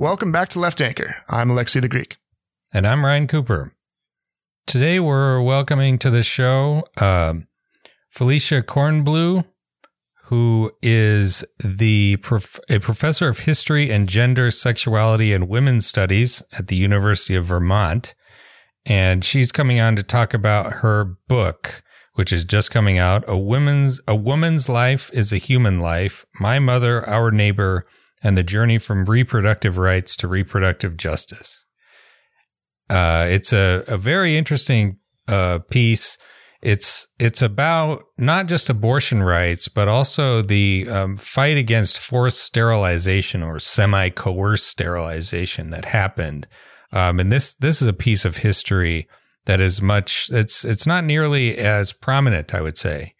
Welcome back to Left Anchor. I'm Alexi the Greek. And I'm Ryan Cooper. Today we're welcoming to the show uh, Felicia Kornbluh, who is the prof- a professor of history and gender, sexuality, and women's studies at the University of Vermont. And she's coming on to talk about her book, which is just coming out. A woman's, a woman's life is a human life. My mother, our neighbor, and the journey from reproductive rights to reproductive justice. Uh, it's a, a very interesting uh, piece. It's it's about not just abortion rights, but also the um, fight against forced sterilization or semi-coerced sterilization that happened. Um, and this this is a piece of history that is much. It's it's not nearly as prominent, I would say,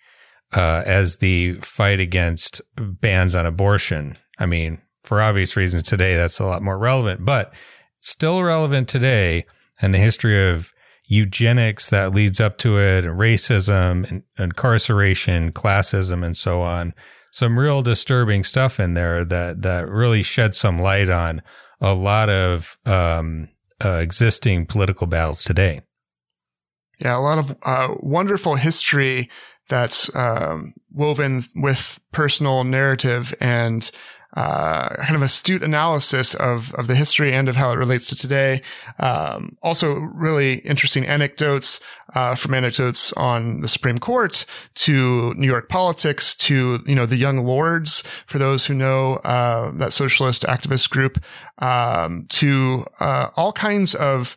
uh, as the fight against bans on abortion. I mean, for obvious reasons today, that's a lot more relevant, but still relevant today. And the history of eugenics that leads up to it, racism, and incarceration, classism, and so on. Some real disturbing stuff in there that that really shed some light on a lot of um, uh, existing political battles today. Yeah, a lot of uh, wonderful history that's um, woven with personal narrative and uh, kind of astute analysis of of the history and of how it relates to today. Um, also, really interesting anecdotes uh, from anecdotes on the Supreme Court to New York politics to you know the Young Lords for those who know uh, that socialist activist group um, to uh, all kinds of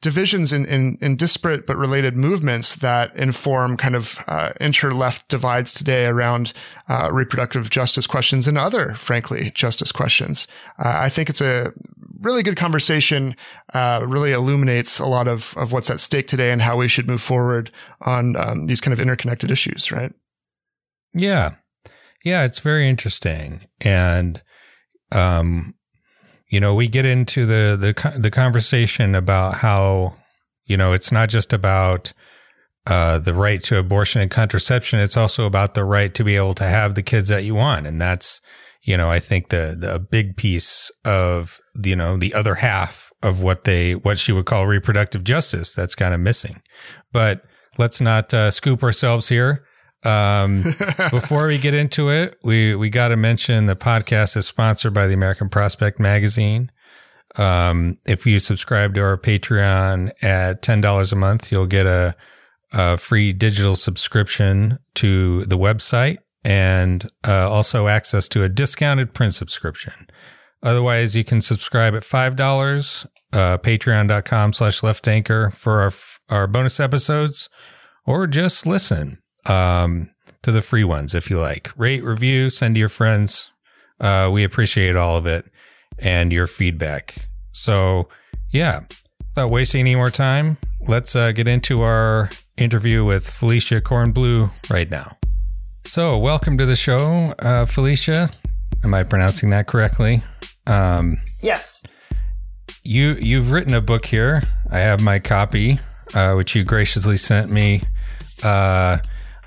divisions in, in, in, disparate but related movements that inform kind of uh, inter-left divides today around uh, reproductive justice questions and other, frankly, justice questions. Uh, I think it's a really good conversation, uh, really illuminates a lot of, of what's at stake today and how we should move forward on um, these kind of interconnected issues, right? Yeah. Yeah, it's very interesting. And um, you know, we get into the the the conversation about how you know it's not just about uh, the right to abortion and contraception; it's also about the right to be able to have the kids that you want, and that's you know, I think the the big piece of you know the other half of what they what she would call reproductive justice that's kind of missing. But let's not uh, scoop ourselves here. Um, before we get into it, we, we got to mention the podcast is sponsored by the American Prospect Magazine. Um, if you subscribe to our Patreon at $10 a month, you'll get a, a free digital subscription to the website and uh, also access to a discounted print subscription. Otherwise, you can subscribe at $5, uh, patreon.com slash left anchor for our, our bonus episodes or just listen um, to the free ones if you like. Rate, review, send to your friends. Uh, we appreciate all of it and your feedback. So, yeah, without wasting any more time, let's uh, get into our interview with Felicia Kornbluh right now. So, welcome to the show, uh, Felicia. Am I pronouncing that correctly? Um, yes. You you've written a book here. I have my copy, uh, which you graciously sent me. Uh,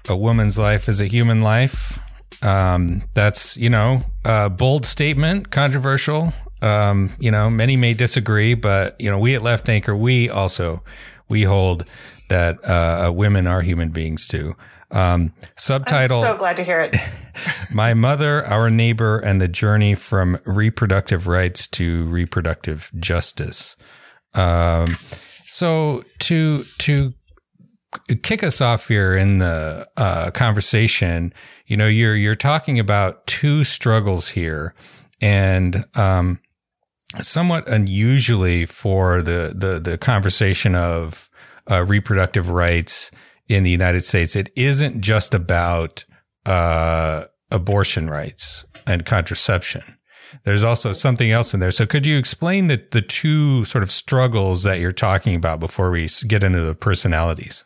a woman's life is a human life. Um, that's, you know, a bold statement, controversial. Um, you know, many may disagree, but, you know, we at Left Anchor, we also, we hold that uh, women are human beings too. Um, subtitle. I'm so glad to hear it. My Mother, Our Neighbor, and the Journey from Reproductive Rights to Reproductive Justice. Um, so to, to kick us off here in the uh, conversation, you know, you're you're talking about two struggles here, and um, somewhat unusually for the the the conversation of uh, reproductive rights in the United States, it isn't just about uh, abortion rights and contraception. There's also something else in there. So could you explain the, the two sort of struggles that you're talking about before we get into the personalities?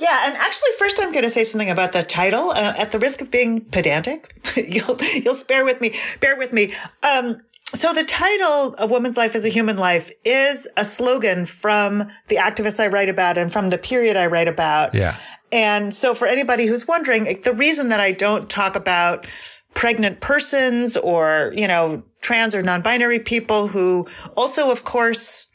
Yeah, and actually, first I'm going to say something about the title. Uh, at the risk of being pedantic, you'll you'll spare with me. Bear with me. Um, so the title "A Woman's Life is a Human Life" is a slogan from the activists I write about and from the period I write about. Yeah. And so, for anybody who's wondering, the reason that I don't talk about pregnant persons or, you know, trans or non-binary people who also, of course,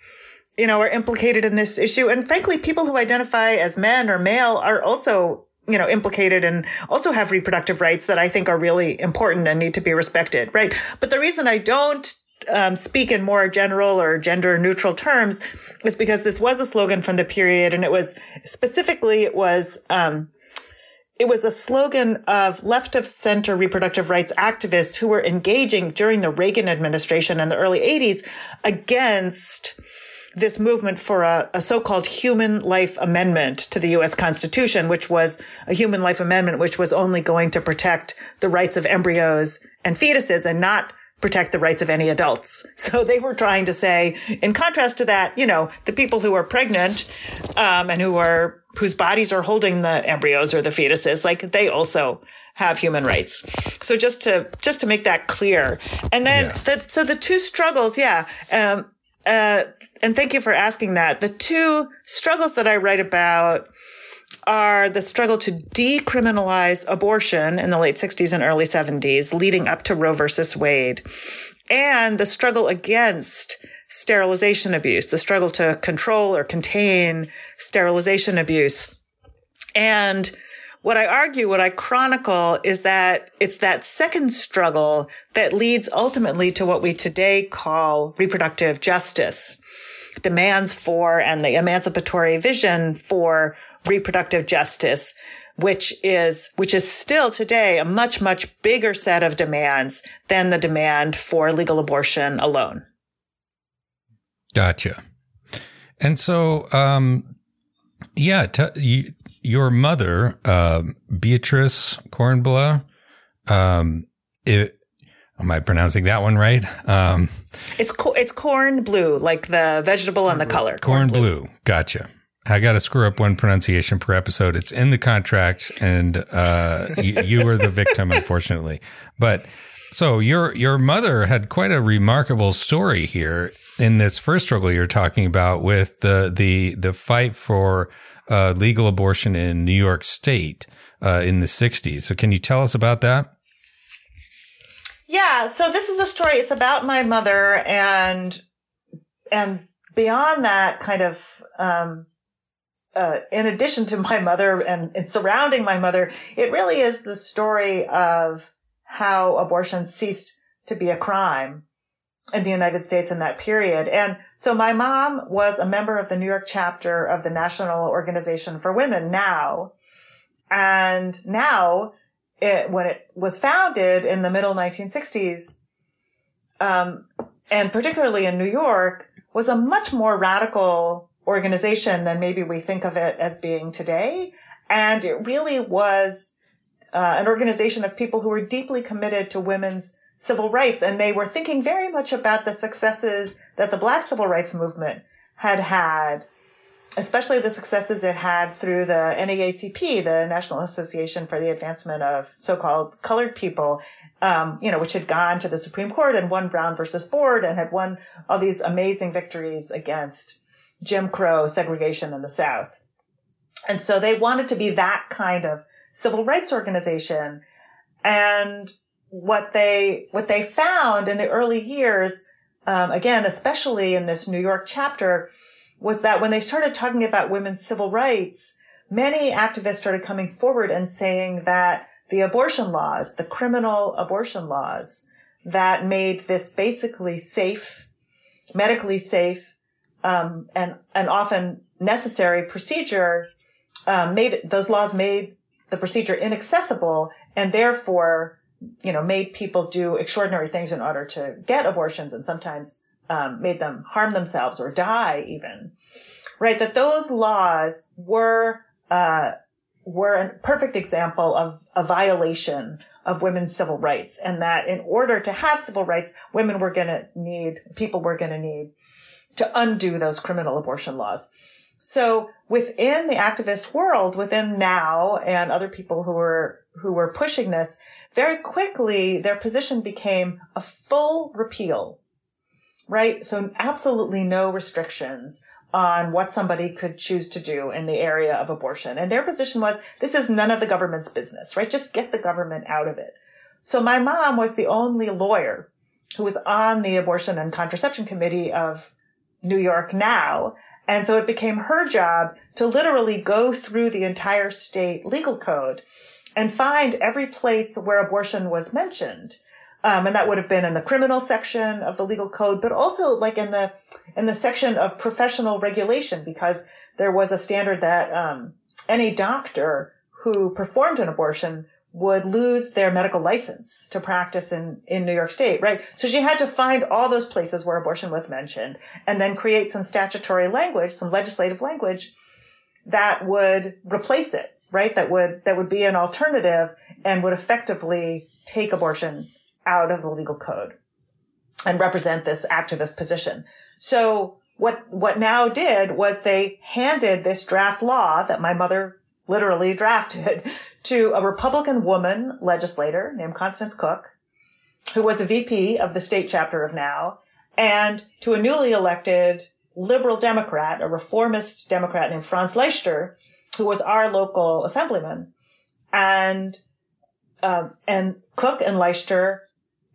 you know, are implicated in this issue. And frankly, people who identify as men or male are also you know, implicated and also have reproductive rights that I think are really important and need to be respected, right? But the reason I don't um, speak in more general or gender neutral terms is because this was a slogan from the period, and it was specifically it was um, it was a slogan of left of center reproductive rights activists who were engaging during the Reagan administration in the early 80s against this movement for a, a, so-called human life amendment to the U.S. Constitution, which was a human life amendment, which was only going to protect the rights of embryos and fetuses and not protect the rights of any adults. So they were trying to say, in contrast to that, you know, the people who are pregnant um, and who are whose bodies are holding the embryos or the fetuses, like they also have human rights. So just to just to make that clear, and then yeah. the, so the two struggles, yeah. Um, uh, and thank you for asking that. The two struggles that I write about are the struggle to decriminalize abortion in the late 60s and early 70s, leading up to Roe versus Wade, and the struggle against sterilization abuse, the struggle to control or contain sterilization abuse. And what I argue, what I chronicle is that it's that second struggle that leads ultimately to what we today call reproductive justice, demands for and the emancipatory vision for reproductive justice, which is, which is still today a much, much bigger set of demands than the demand for legal abortion alone. Gotcha. And so, um, yeah, t- you, your mother, uh, Beatrice Kornbluh, um, it, am I pronouncing that one right? Um, it's co- it's corn blue, like the vegetable and the color. Corn, corn blue. blue. Gotcha. I got to screw up one pronunciation per episode. It's in the contract, and uh, you, you were the victim, unfortunately. But so your your mother had quite a remarkable story here in this first struggle you're talking about with the the the fight for uh, legal abortion in New York State uh, in the 60s. So, can you tell us about that? Yeah. So, this is a story. It's about my mother, and and beyond that, kind of. Um, uh, in addition to my mother and, and surrounding my mother, it really is the story of how abortion ceased to be a crime in the United States in that period. And so my mom was a member of the New York chapter of the National Organization for Women NOW. And now it, when it was founded in the middle 1960s, um, and particularly in New York, was a much more radical organization than maybe we think of it as being today. And it really was uh, an organization of people who were deeply committed to women's civil rights. And they were thinking very much about the successes that the black civil rights movement had had, especially the successes it had through the NAACP, the National Association for the Advancement of So-Called Colored People, um, you know, which had gone to the Supreme Court and won Brown versus Board and had won all these amazing victories against Jim Crow segregation in the South. And so they wanted to be that kind of civil rights organization. And what they what they found in the early years, um, again, especially in this New York chapter, was that when they started talking about women's civil rights, many activists started coming forward and saying that the abortion laws, the criminal abortion laws that made this basically safe, medically safe, um, and and often necessary procedure, um, made those laws made the procedure inaccessible and therefore you know, made people do extraordinary things in order to get abortions and sometimes um, made them harm themselves or die even. Right? That those laws were, uh, were a perfect example of a violation of women's civil rights and that in order to have civil rights, women were going to need, people were going to need to undo those criminal abortion laws. So within the activist world, within NOW and other people who were, who were pushing this, very quickly their position became a full repeal, right? So absolutely no restrictions on what somebody could choose to do in the area of abortion. And their position was, this is none of the government's business, right? Just get the government out of it. So my mom was the only lawyer who was on the abortion and contraception committee of New York NOW. And so it became her job to literally go through the entire state legal code and find every place where abortion was mentioned. Um, and that would have been in the criminal section of the legal code, but also like in the in the section of professional regulation, because there was a standard that um, any doctor who performed an abortion would lose their medical license to practice in, in New York State, right? So she had to find all those places where abortion was mentioned and then create some statutory language, some legislative language that would replace it, right? That would, that would be an alternative and would effectively take abortion out of the legal code and represent this activist position. So what, what NOW did was they handed this draft law that my mother literally drafted to a Republican woman legislator named Constance Cook, who was a VP of the state chapter of NOW, and to a newly elected liberal Democrat, a reformist Democrat named Franz Leichter, who was our local assemblyman. And, uh, and Cook and Leichter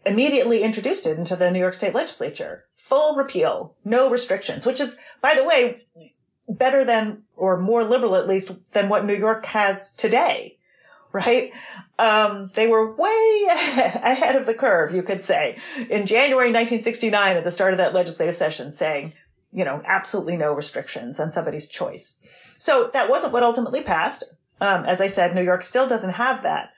immediately introduced it into the New York State legislature. Full repeal, no restrictions, which is, by the way, better than, or more liberal at least, than what New York has today, right? Um, they were way ahead of the curve, you could say, in January 1969 at the start of that legislative session saying, you know, absolutely no restrictions on somebody's choice. So that wasn't what ultimately passed. Um, as I said, New York still doesn't have that.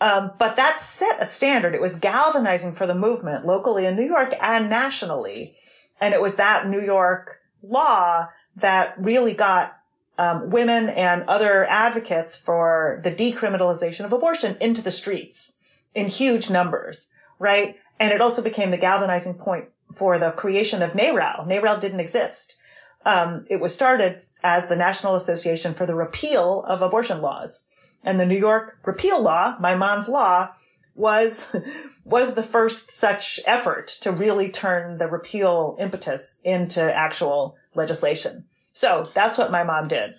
Um, but that set a standard. It was galvanizing for the movement locally in New York and nationally. And it was that New York law that really got um, women and other advocates for the decriminalization of abortion into the streets in huge numbers, right? And it also became the galvanizing point for the creation of NARAL. NARAL didn't exist. Um, it was started as the National Association for the Repeal of Abortion Laws. And the New York repeal law, my mom's law, was, was the first such effort to really turn the repeal impetus into actual legislation. So that's what my mom did.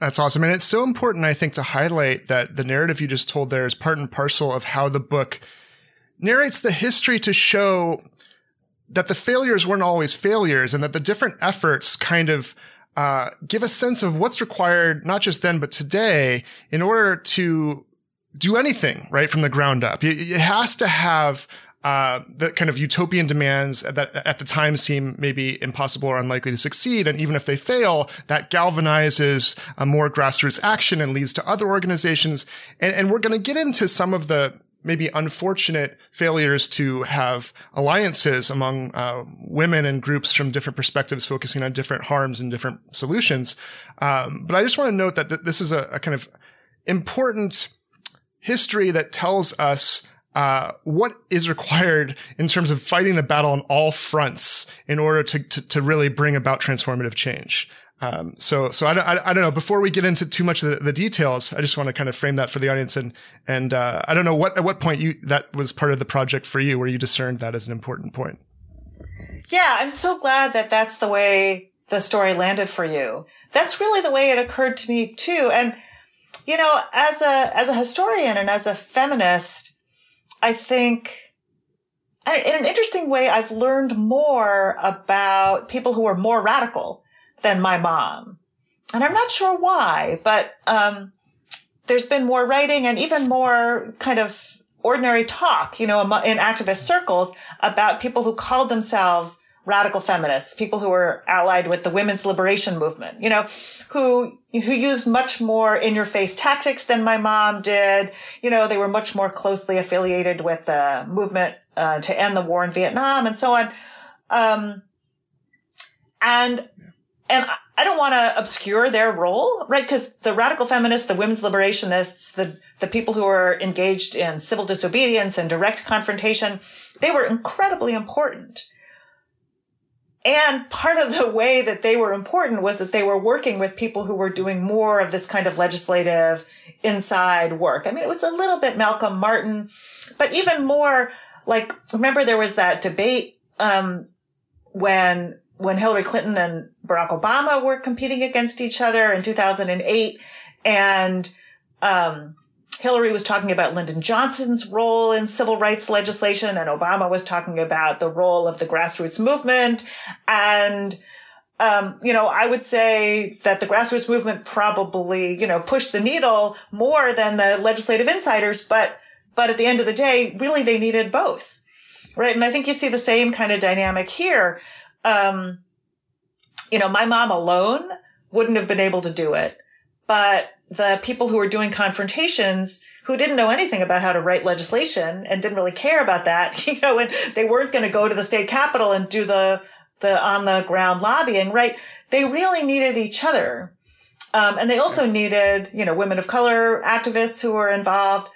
That's awesome. And it's so important, I think, to highlight that the narrative you just told there is part and parcel of how the book narrates the history to show that the failures weren't always failures and that the different efforts kind of uh, give a sense of what's required, not just then, but today in order to do anything right from the ground up. It, has to have uh, the kind of utopian demands that at the time seem maybe impossible or unlikely to succeed. And even if they fail, that galvanizes a more grassroots action and leads to other organizations. And, and we're going to get into some of the maybe unfortunate failures to have alliances among uh, women and groups from different perspectives focusing on different harms and different solutions. Um, but I just want to note that th- this is a, a, kind of important history that tells us uh, what is required in terms of fighting the battle on all fronts in order to, to, to really bring about transformative change. Um, so, so I, I, I, don't know. Before we get into too much of the, the, details, I just want to kind of frame that for the audience. And, and, uh, I don't know what, at what point you, that was part of the project for you where you discerned that as an important point. Yeah. I'm so glad that that's the way the story landed for you. That's really the way it occurred to me too. And, you know, as a, as a historian and as a feminist, I think in an interesting way, I've learned more about people who are more radical than my mom. And I'm not sure why, but um, there's been more writing and even more kind of ordinary talk, you know, in activist circles about people who called themselves radical feminists, people who were allied with the women's liberation movement, you know, who who used much more in your face tactics than my mom did. You know, they were much more closely affiliated with the movement uh, to end the war in Vietnam and so on. Um, and and I don't want to obscure their role, right? Because the radical feminists, the women's liberationists, the, the people who are engaged in civil disobedience and direct confrontation, they were incredibly important. And part of the way that they were important was that they were working with people who were doing more of this kind of legislative inside work. I mean, it was a little bit Malcolm Martin, but even more like, remember there was that debate, um, when when Hillary Clinton and Barack Obama were competing against each other in 2008 and, um, Hillary was talking about Lyndon Johnson's role in civil rights legislation, and Obama was talking about the role of the grassroots movement. And, um, you know, I would say that the grassroots movement probably, you know, pushed the needle more than the legislative insiders, but, but at the end of the day, really they needed both. Right. And I think you see the same kind of dynamic here. Um, you know, my mom alone wouldn't have been able to do it, but the people who were doing confrontations who didn't know anything about how to write legislation and didn't really care about that, you know, and they weren't going to go to the state capitol and do the, the on the ground lobbying, right? They really needed each other. Um, and they also needed, you know, women of color activists who were involved,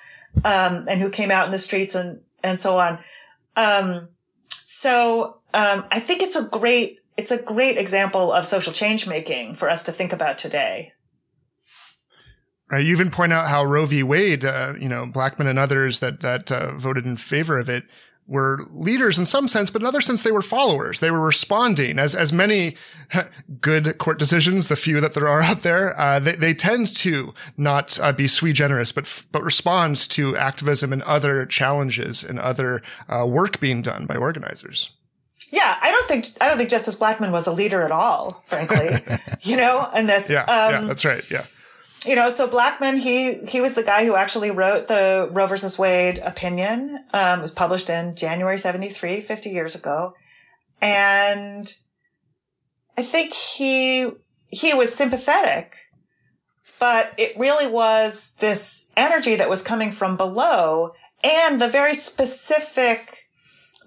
um, and who came out in the streets and, and so on. Um, so, um, I think it's a great, it's a great example of social change making for us to think about today. Right. You even point out how Roe v. Wade, uh, you know, Blackmun and others that that uh, voted in favor of it were leaders in some sense, but in other sense they were followers. They were responding, as as many good court decisions, the few that there are out there, uh, they they tend to not uh, be sui generis, but but respond to activism and other challenges and other uh, work being done by organizers. Yeah, I don't think I don't think Justice Blackmun was a leader at all, frankly. you know, and this. Yeah, um, yeah, that's right. Yeah you know, so Blackmun he he was the guy who actually wrote the Roe versus Wade opinion. Um, it was published in January 73, 50 years ago. And I think he he was sympathetic, but it really was this energy that was coming from below and the very specific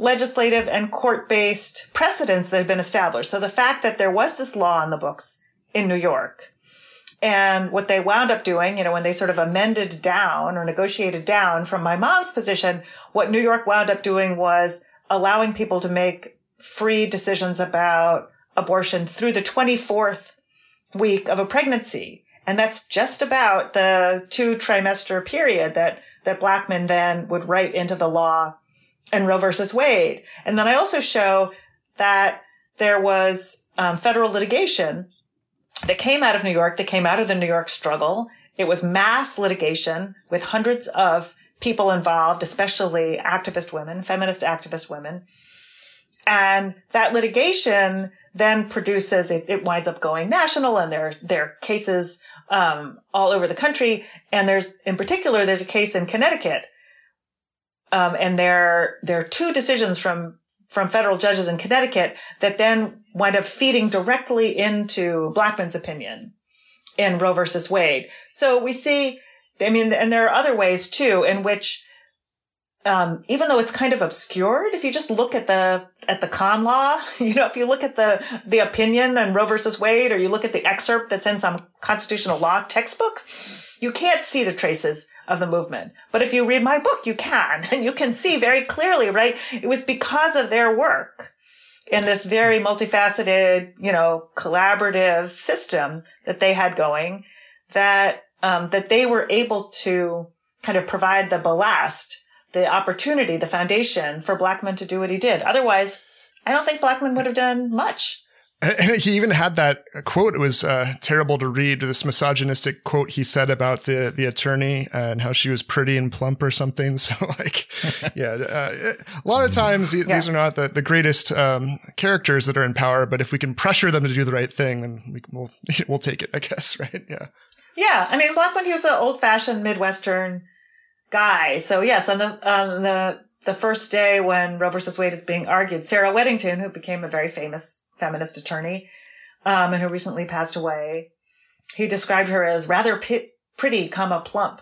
legislative and court-based precedents that had been established. So the fact that there was this law on the books in New York and what they wound up doing, you know, when they sort of amended down or negotiated down from my mom's position, what New York wound up doing was allowing people to make free decisions about abortion through the 24th week of a pregnancy. And that's just about the two trimester period that, that Blackmun then would write into the law in Roe versus Wade. And then I also show that there was um, federal litigation that came out of New York, that came out of the New York struggle. It was mass litigation with hundreds of people involved, especially activist women, feminist activist women. And that litigation then produces, it, it winds up going national and there, there are cases, um, all over the country. And there's, in particular, there's a case in Connecticut. Um, and there, there are two decisions from, from federal judges in Connecticut that then wind up feeding directly into Blackmun's opinion in Roe versus Wade. So we see, I mean, and there are other ways too in which, um, even though it's kind of obscured, if you just look at the at the con law, you know, if you look at the the opinion on Roe versus Wade, or you look at the excerpt that's in some constitutional law textbook, you can't see the traces of the movement. But if you read my book, you can, and you can see very clearly, right? It was because of their work in this very multifaceted, you know, collaborative system that they had going that, um, that they were able to kind of provide the ballast, the opportunity, the foundation for Blackmun to do what he did. Otherwise, I don't think Blackmun would have done much. And he even had that quote. It was uh, terrible to read. This misogynistic quote he said about the the attorney and how she was pretty and plump or something. So, like, yeah, uh, a lot of times yeah. these are not the the greatest um, characters that are in power. But if we can pressure them to do the right thing, then we, will we'll take it. I guess, right? Yeah. Yeah, I mean, Blackmun he was an old fashioned Midwestern guy. So yes, on the on the the first day when Roe versus Wade is being argued, Sarah Weddington, who became a very famous feminist attorney, um, and who recently passed away. He described her as rather pit, pretty, comma plump.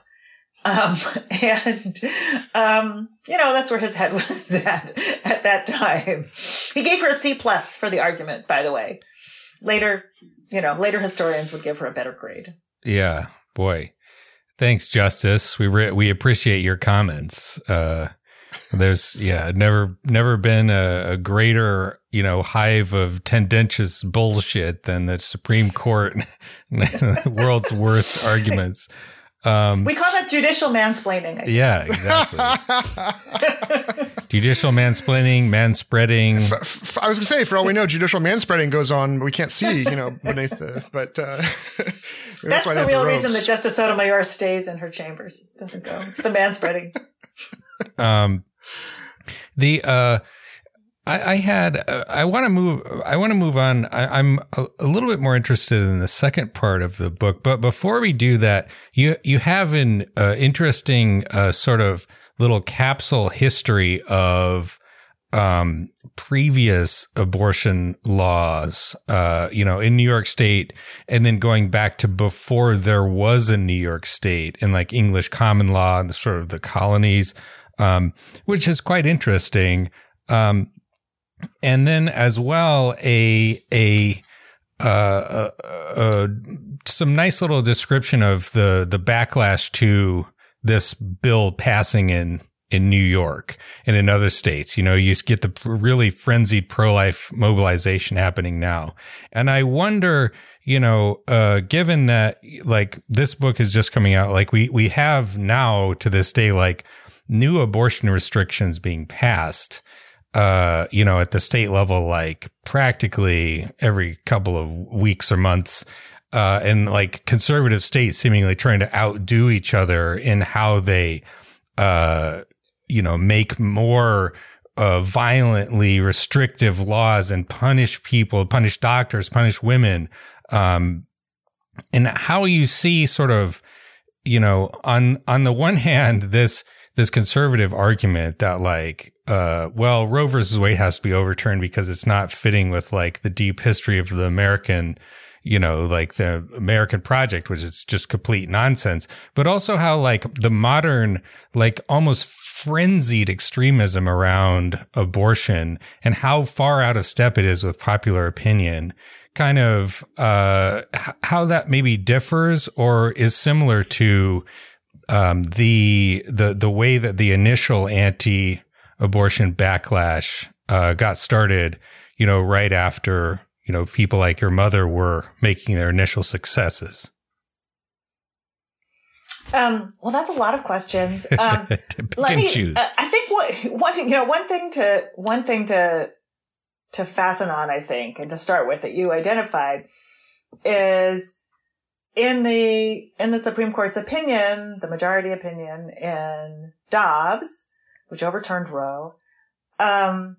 Um, and, um, you know, that's where his head was at at that time. He gave her a C plus for the argument, by the way. Later, you know, later historians would give her a better grade. Yeah, boy. Thanks, Justice. We re- we appreciate your comments. Uh, there's yeah, never never been a, a, greater you know hive of tendentious bullshit than the Supreme Court, world's worst arguments. Um, we call that judicial mansplaining. Yeah, exactly. judicial mansplaining, manspreading. F- f- I was going to say, for all we know, judicial manspreading goes on. We can't see, you know, beneath the. But uh, That's, That's the real the reason that Justice Sotomayor stays in her chambers. Doesn't go. It's the man spreading. Um, the uh, I, I had uh, I want to move I want to move on. I, am a, a, little bit more interested in the second part of the book, but before we do that, you you have an uh, interesting uh, sort of little capsule history of um, previous abortion laws, uh, you know, in New York State, and then going back to before there was a New York State and like English common law and the sort of the colonies, um, which is quite interesting. Um, and then as well, a, a, uh, uh, some nice little description of the, the backlash to this bill passing in in New York and in other states. You know, you get the really frenzied pro-life mobilization happening now. And I wonder, you know, uh, given that like this book is just coming out, like we, we have now to this day, like new abortion restrictions being passed, uh, you know, at the state level, like practically every couple of weeks or months. Uh, and like conservative states seemingly trying to outdo each other in how they, uh, you know, make more uh, violently restrictive laws and punish people, punish doctors, punish women. Um, and how you see sort of, you know, on, on the one hand, this, this conservative argument that like, uh, well, Roe versus Wade has to be overturned because it's not fitting with like the deep history of the American, you know, like the American project, which is just complete nonsense, but also how like the modern, like almost frenzied extremism around abortion and how far out of step it is with popular opinion kind of uh, how that maybe differs or is similar to um, the the the way that the initial anti-abortion backlash uh, got started, you know, right after you know people like your mother were making their initial successes. Um, well, that's a lot of questions. Um, let me. Choose. Uh, I think what one you know one thing to one thing to to fasten on, I think, and to start with that you identified is in the in the Supreme Court's opinion, the majority opinion in Dobbs, which overturned Roe. Um,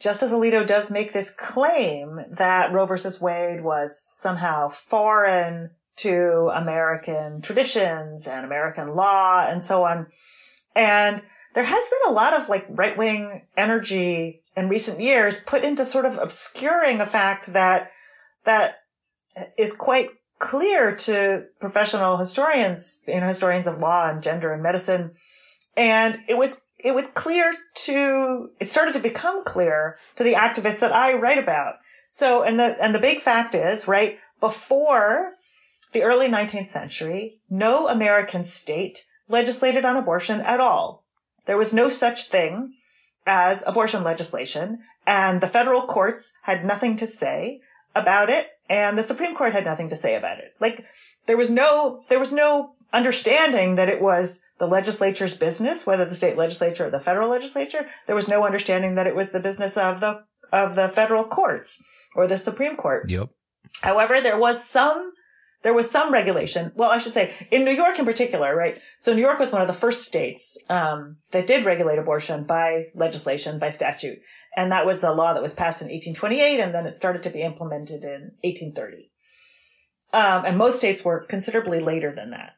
Justice Alito does make this claim that Roe versus Wade was somehow foreign to American traditions and American law and so on. And there has been a lot of like right wing energy in recent years put into sort of obscuring a fact that, that is quite clear to professional historians, you know, historians of law and gender and medicine. And it was, it was clear to, it started to become clear to the activists that I write about. So, and the, and the big fact is, right, before the early 19th century, no American state legislated on abortion at all. There was no such thing as abortion legislation, and the federal courts had nothing to say about it, and the Supreme Court had nothing to say about it. Like, there was no, there was no understanding that it was the legislature's business, whether the state legislature or the federal legislature. There was no understanding that it was the business of the, of the federal courts or the Supreme Court. Yep. However, there was some there was some regulation. Well, I should say in New York in particular, right? So New York was one of the first states um, that did regulate abortion by legislation, by statute, and that was a law that was passed in 1828, and then it started to be implemented in 1830. Um, and most states were considerably later than that.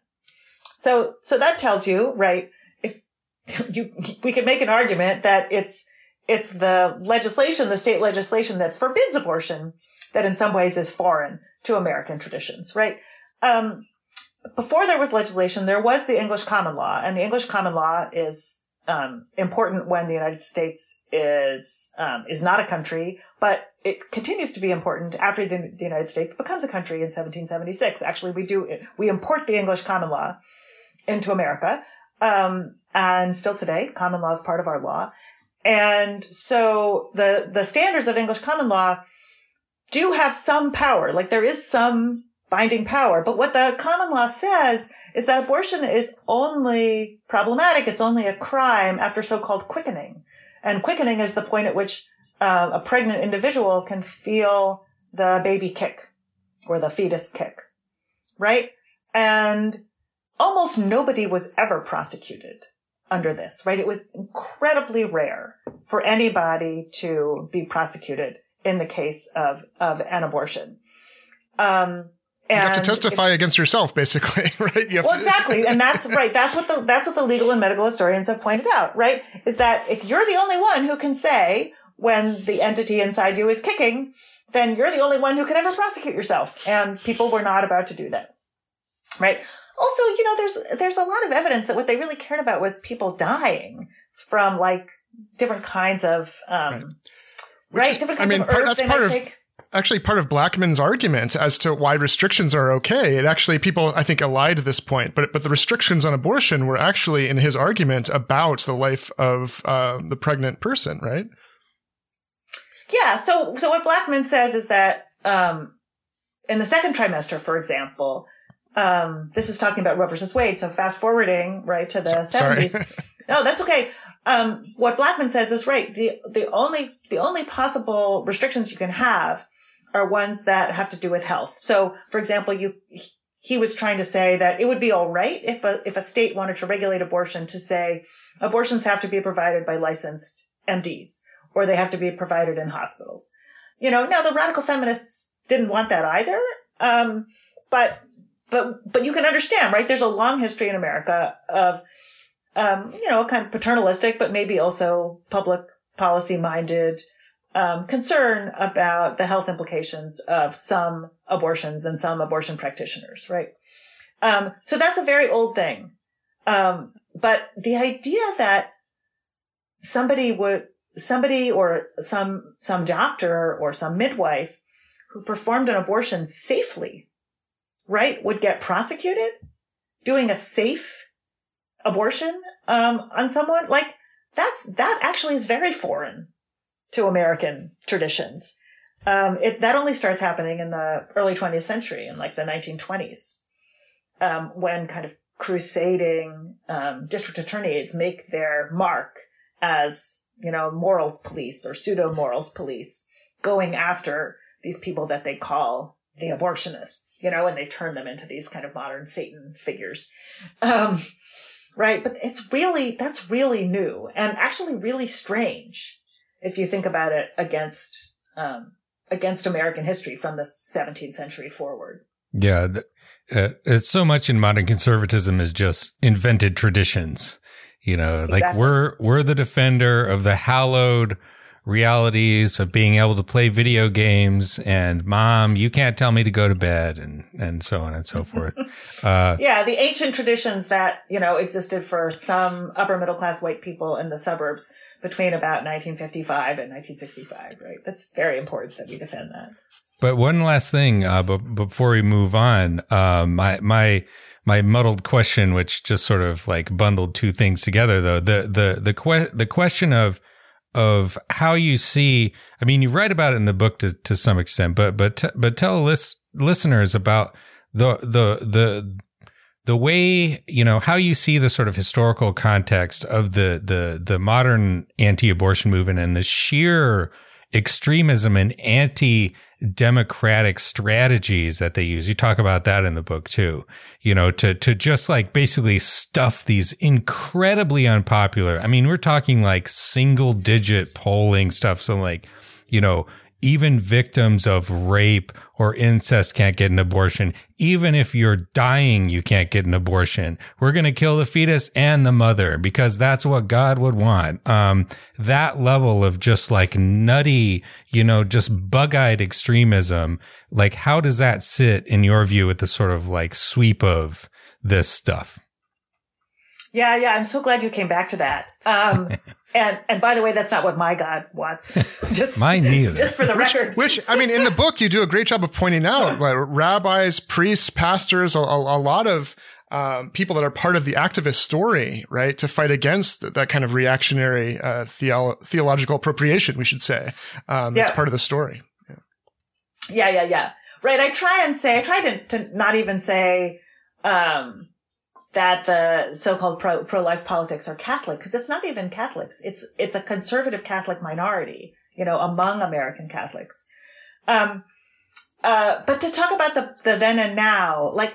So, so that tells you, right? If you, we could make an argument that it's it's the legislation, the state legislation that forbids abortion, that in some ways is foreign to American traditions, right? Um, before there was legislation, there was the English common law, and the English common law is um, important when the United States is um, is not a country, but it continues to be important after the, the, United States becomes a country in 1776. Actually, we do we import the English common law into America, um, and still today, common law is part of our law. And so the the standards of English common law do have some power. Like there is some binding power. But what the common law says is that abortion is only problematic. It's only a crime after so-called quickening. And quickening is the point at which uh, a pregnant individual can feel the baby kick or the fetus kick. right? And almost nobody was ever prosecuted under this, right? It was incredibly rare for anybody to be prosecuted in the case of, of an abortion. Um, you have to testify against yourself, basically, right? You well, exactly, and that's right. That's what the that's what the legal and medical historians have pointed out, right? Is that if you're the only one who can say when the entity inside you is kicking, then you're the only one who can ever prosecute yourself, and people were not about to do that, right? Also, you know, there's there's a lot of evidence that what they really cared about was people dying from like different kinds of um, right. right? Is, different kinds I mean, of part, that's part of. Take actually part of Blackmun's argument as to why restrictions are okay. It actually people I think allied to this point, but but the restrictions on abortion were actually in his argument about the life of uh, the pregnant person, right? Yeah. So so what Blackman says is that um, in the second trimester, for example, um, this is talking about Roe versus Wade. So fast forwarding right to the seventies. no, that's okay. Um, what Blackmun says is right. The the only the only possible restrictions you can have are ones that have to do with health. So, for example, you, he was trying to say that it would be all right if a, if a state wanted to regulate abortion to say abortions have to be provided by licensed MDs or they have to be provided in hospitals. You know, now the radical feminists didn't want that either. Um, but, but, but you can understand, right? There's a long history in America of, um, you know, kind of paternalistic, but maybe also public policy minded, um, concern about the health implications of some abortions and some abortion practitioners, right? Um, so that's a very old thing. Um, but the idea that somebody would, somebody or some, some doctor or some midwife who performed an abortion safely, right, would get prosecuted doing a safe abortion, um, on someone like that's, that actually is very foreign to American traditions. Um, it, that only starts happening in the early 20th century, in like the 1920s, um, when kind of crusading um, district attorneys make their mark as you know morals police or pseudo morals police, going after these people that they call the abortionists, you know, and they turn them into these kind of modern Satan figures. Um, right. But it's really, that's really new and actually really strange if you think about it against um, against American history from the 17th century forward. Yeah, uh, it's so much in modern conservatism is just invented traditions. You know, exactly. like we're we're the defender of the hallowed realities of being able to play video games and mom you can't tell me to go to bed and and so on and so forth uh, yeah the ancient traditions that you know existed for some upper middle class white people in the suburbs between about 1955 and 1965, right? That's very important that we defend that. But one last thing, uh, b- before we move on, um, my my my muddled question, which just sort of like bundled two things together, though the the the que- the question of of how you see. I mean, you write about it in the book to to some extent, but but t- but tell list, listeners about the the the the way you know how you see the sort of historical context of the the the modern anti-abortion movement and the sheer extremism and anti-democratic strategies that they use. You talk about that in the book too. You know, to to just like basically stuff these incredibly unpopular. I mean, we're talking like single digit polling stuff. So like, you know, even victims of rape or incest can't get an abortion. Even if you're dying, you can't get an abortion. We're going to kill the fetus and the mother because that's what God would want. Um, that level of just like nutty, you know, just bug eyed extremism. Like, how does that sit in your view with the sort of like sweep of this stuff? Yeah, yeah. I'm so glad you came back to that. Um, and and by the way, that's not what my God wants. just mine neither. Just for the which, record. Which I mean, in the book, you do a great job of pointing out like, rabbis, priests, pastors, a, a, a lot of um, people that are part of the activist story, right, to fight against that kind of reactionary uh, theo- theological appropriation, we should say, um, yeah. as part of the story. Yeah. yeah, yeah, yeah. Right. I try and say, I try to, to not even say, um, that the so-called pro, pro-life politics are Catholic because it's not even Catholics. It's, it's a conservative Catholic minority, you know, among American Catholics. Um, uh, but to talk about the, the then and now, like,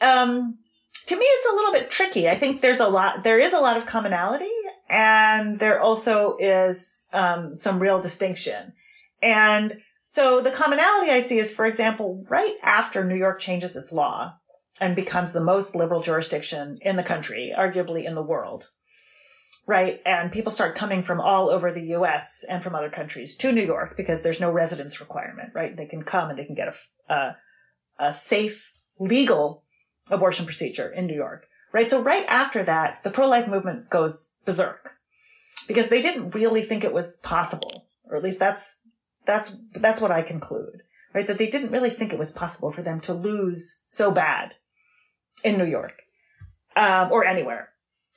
um, to me, it's a little bit tricky. I think there's a lot, there is a lot of commonality and there also is, um, some real distinction. And so the commonality I see is, for example, right after New York changes its law and becomes the most liberal jurisdiction in the country, arguably in the world, right? And people start coming from all over the US and from other countries to New York because there's no residence requirement, right? They can come and they can get a, a, a safe, legal abortion procedure in New York, right? So right after that, the pro-life movement goes berserk because they didn't really think it was possible, or at least that's, that's, that's what I conclude, right? That they didn't really think it was possible for them to lose so bad in New York, um, or anywhere.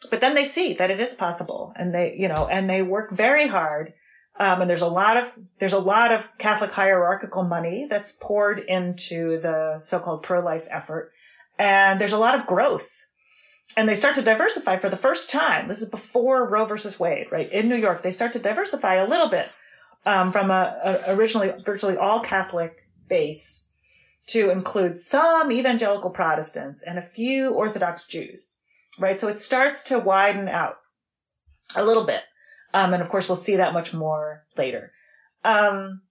But then they see that it is possible and they, you know, and they work very hard. Um, and there's a lot of, there's a lot of Catholic hierarchical money that's poured into the so-called pro-life effort and there's a lot of growth. And they start to diversify for the first time. This is before Roe versus Wade, right? In New York, they start to diversify a little bit um, from a, a originally virtually all Catholic base to include some evangelical Protestants and a few Orthodox Jews, right? So it starts to widen out a little bit. Um, and of course, we'll see that much more later. Um,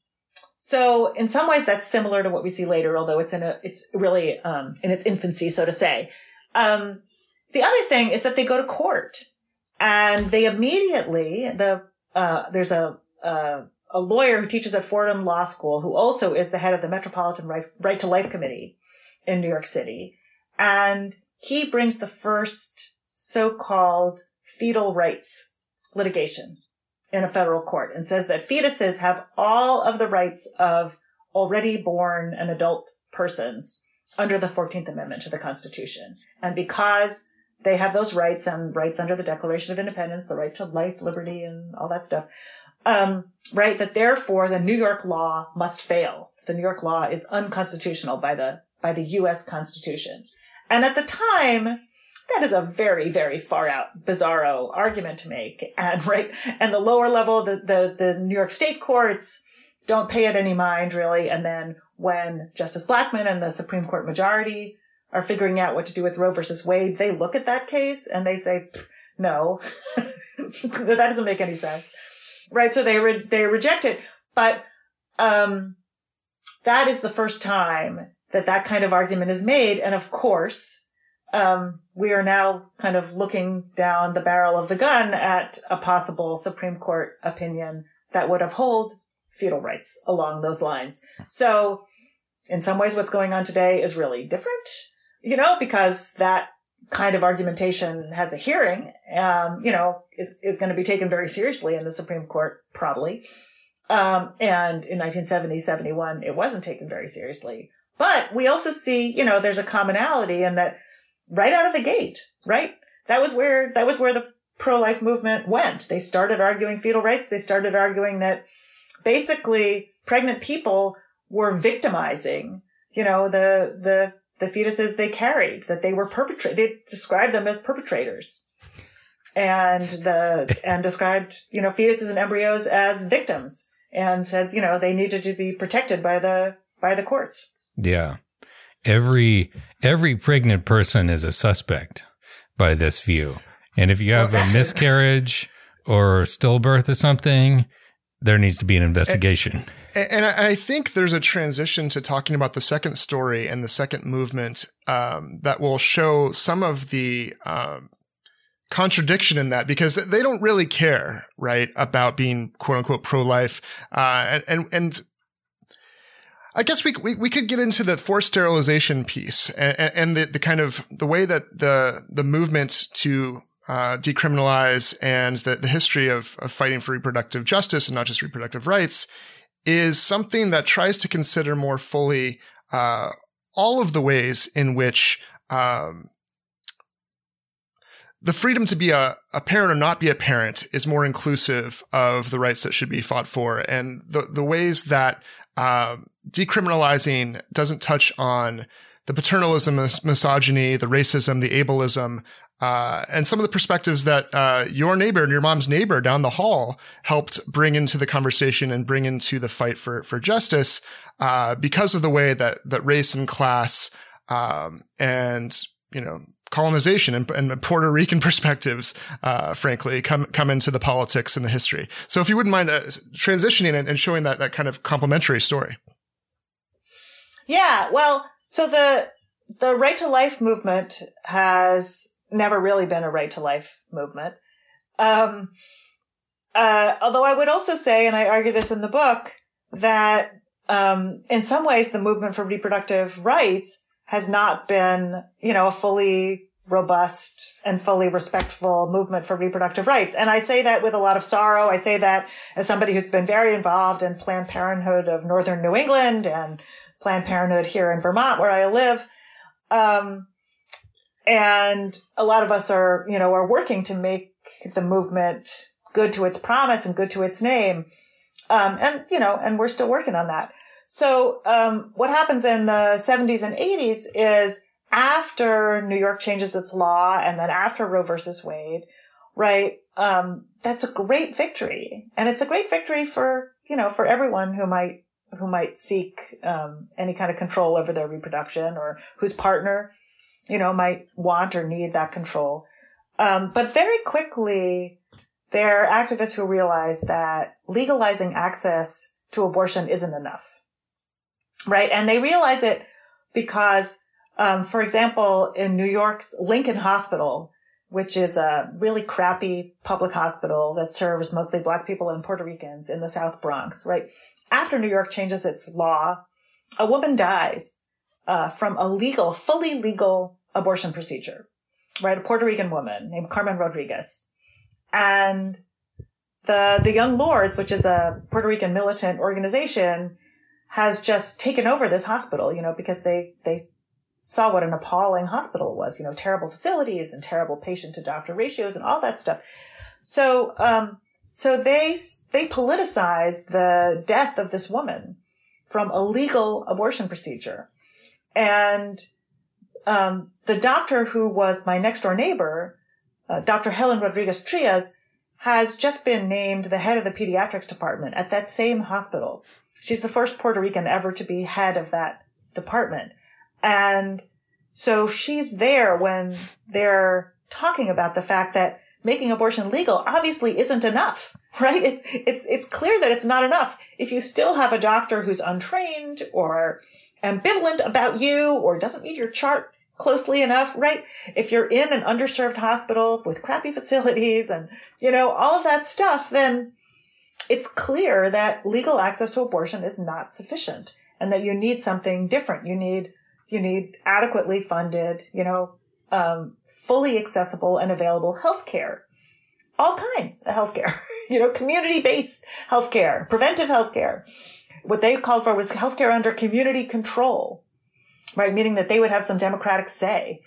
so in some ways that's similar to what we see later, although it's in a, it's really, um, in its infancy, so to say. Um, the other thing is that they go to court and they immediately, the, uh, there's a, uh, a lawyer who teaches at Fordham Law School who also is the head of the Metropolitan right, to Life Committee in New York City. And he brings the first so-called fetal rights litigation in a federal court and says that fetuses have all of the rights of already born and adult persons under the 14th Amendment to the Constitution. And because they have those rights and rights under the Declaration of Independence, the right to life, liberty, and all that stuff, um, right, that therefore the New York law must fail. The New York law is unconstitutional by the, by the U.S. Constitution. And at the time, that is a very, very far out, bizarro argument to make. And right, and the lower level, the, the, the New York state courts don't pay it any mind really. And then when Justice Blackmun and the Supreme Court majority are figuring out what to do with Roe versus Wade, they look at that case and they say, no, that doesn't make any sense. Right. So they, re- they reject it. But, um, that is the first time that that kind of argument is made. And of course, um, we are now kind of looking down the barrel of the gun at a possible Supreme Court opinion that would uphold fetal rights along those lines. So in some ways, what's going on today is really different, you know, because that kind of argumentation has a hearing, um, you know, is, is going to be taken very seriously in the Supreme Court, probably. Um, and in 1970, 71, it wasn't taken very seriously. But we also see, you know, there's a commonality in that right out of the gate, right? That was where, that was where the pro-life movement went. They started arguing fetal rights. They started arguing that basically pregnant people were victimizing, you know, the, the, the fetuses they carried, that they were perpetrated. They described them as perpetrators and the, and described, you know, fetuses and embryos as victims and said, you know, they needed to be protected by the, by the courts. Yeah every every pregnant person is a suspect by this view. And if you have a miscarriage or stillbirth or something, there needs to be an investigation. And, and I think there's a transition to talking about the second story and the second movement um, that will show some of the um, contradiction in that because they don't really care, right, about being quote unquote pro life. Uh, and, and, and I guess we, we, we could get into the forced sterilization piece and, and the, the kind of the way that the the movement to uh, decriminalize and the, the history of, of fighting for reproductive justice and not just reproductive rights is something that tries to consider more fully uh, all of the ways in which um, the freedom to be a, a parent or not be a parent is more inclusive of the rights that should be fought for. And the, the ways that um, decriminalizing doesn't touch on the paternalism, misogyny, the racism, the ableism, uh, and some of the perspectives that uh, your neighbor and your mom's neighbor down the hall helped bring into the conversation and bring into the fight for for justice, uh, because of the way that that race and class um, and you know colonization and, and Puerto Rican perspectives, uh, frankly, come come into the politics and the history. So, if you wouldn't mind uh, transitioning and, and showing that that kind of complementary story. Yeah, well, so the the right to life movement has never really been a right to life movement. Um, uh, although I would also say, and I argue this in the book, that um, in some ways the movement for reproductive rights has not been, you know, a fully robust and fully respectful movement for reproductive rights. And I say that with a lot of sorrow. I say that as somebody who's been very involved in Planned Parenthood of Northern New England and Planned Parenthood here in Vermont, where I live. Um, and a lot of us are, you know, are working to make the movement good to its promise and good to its name. Um, and, you know, and we're still working on that. So, um, what happens in the 70s and 80s is after New York changes its law and then after Roe versus Wade, right? Um, that's a great victory. And it's a great victory for, you know, for everyone who might, who might seek, um, any kind of control over their reproduction or whose partner, you know, might want or need that control. Um, but very quickly, there are activists who realize that legalizing access to abortion isn't enough. Right. And they realize it because, um, for example, in New York's Lincoln Hospital, which is a really crappy public hospital that serves mostly black people and Puerto Ricans in the South Bronx, right? After New York changes its law, a woman dies uh, from a legal, fully legal abortion procedure, right? A Puerto Rican woman named Carmen Rodriguez. And the, the Young Lords, which is a Puerto Rican militant organization, has just taken over this hospital, you know, because they, they saw what an appalling hospital was, you know, terrible facilities and terrible patient to doctor ratios and all that stuff. So, um, so they, they politicized the death of this woman from a legal abortion procedure. And, um, the doctor who was my next door neighbor, uh, Dr. Helen Rodriguez Trias, has just been named the head of the pediatrics department at that same hospital. She's the first Puerto Rican ever to be head of that department. And so she's there when they're talking about the fact that making abortion legal obviously isn't enough, right? It's, it's, it's clear that it's not enough. If you still have a doctor who's untrained or ambivalent about you or doesn't read your chart closely enough, right? If you're in an underserved hospital with crappy facilities and, you know, all of that stuff, then it's clear that legal access to abortion is not sufficient and that you need something different. You need, you need adequately funded, you know, um, fully accessible and available health care. All kinds of health care, you know, community based health care, preventive health care. What they called for was healthcare under community control, right? Meaning that they would have some democratic say.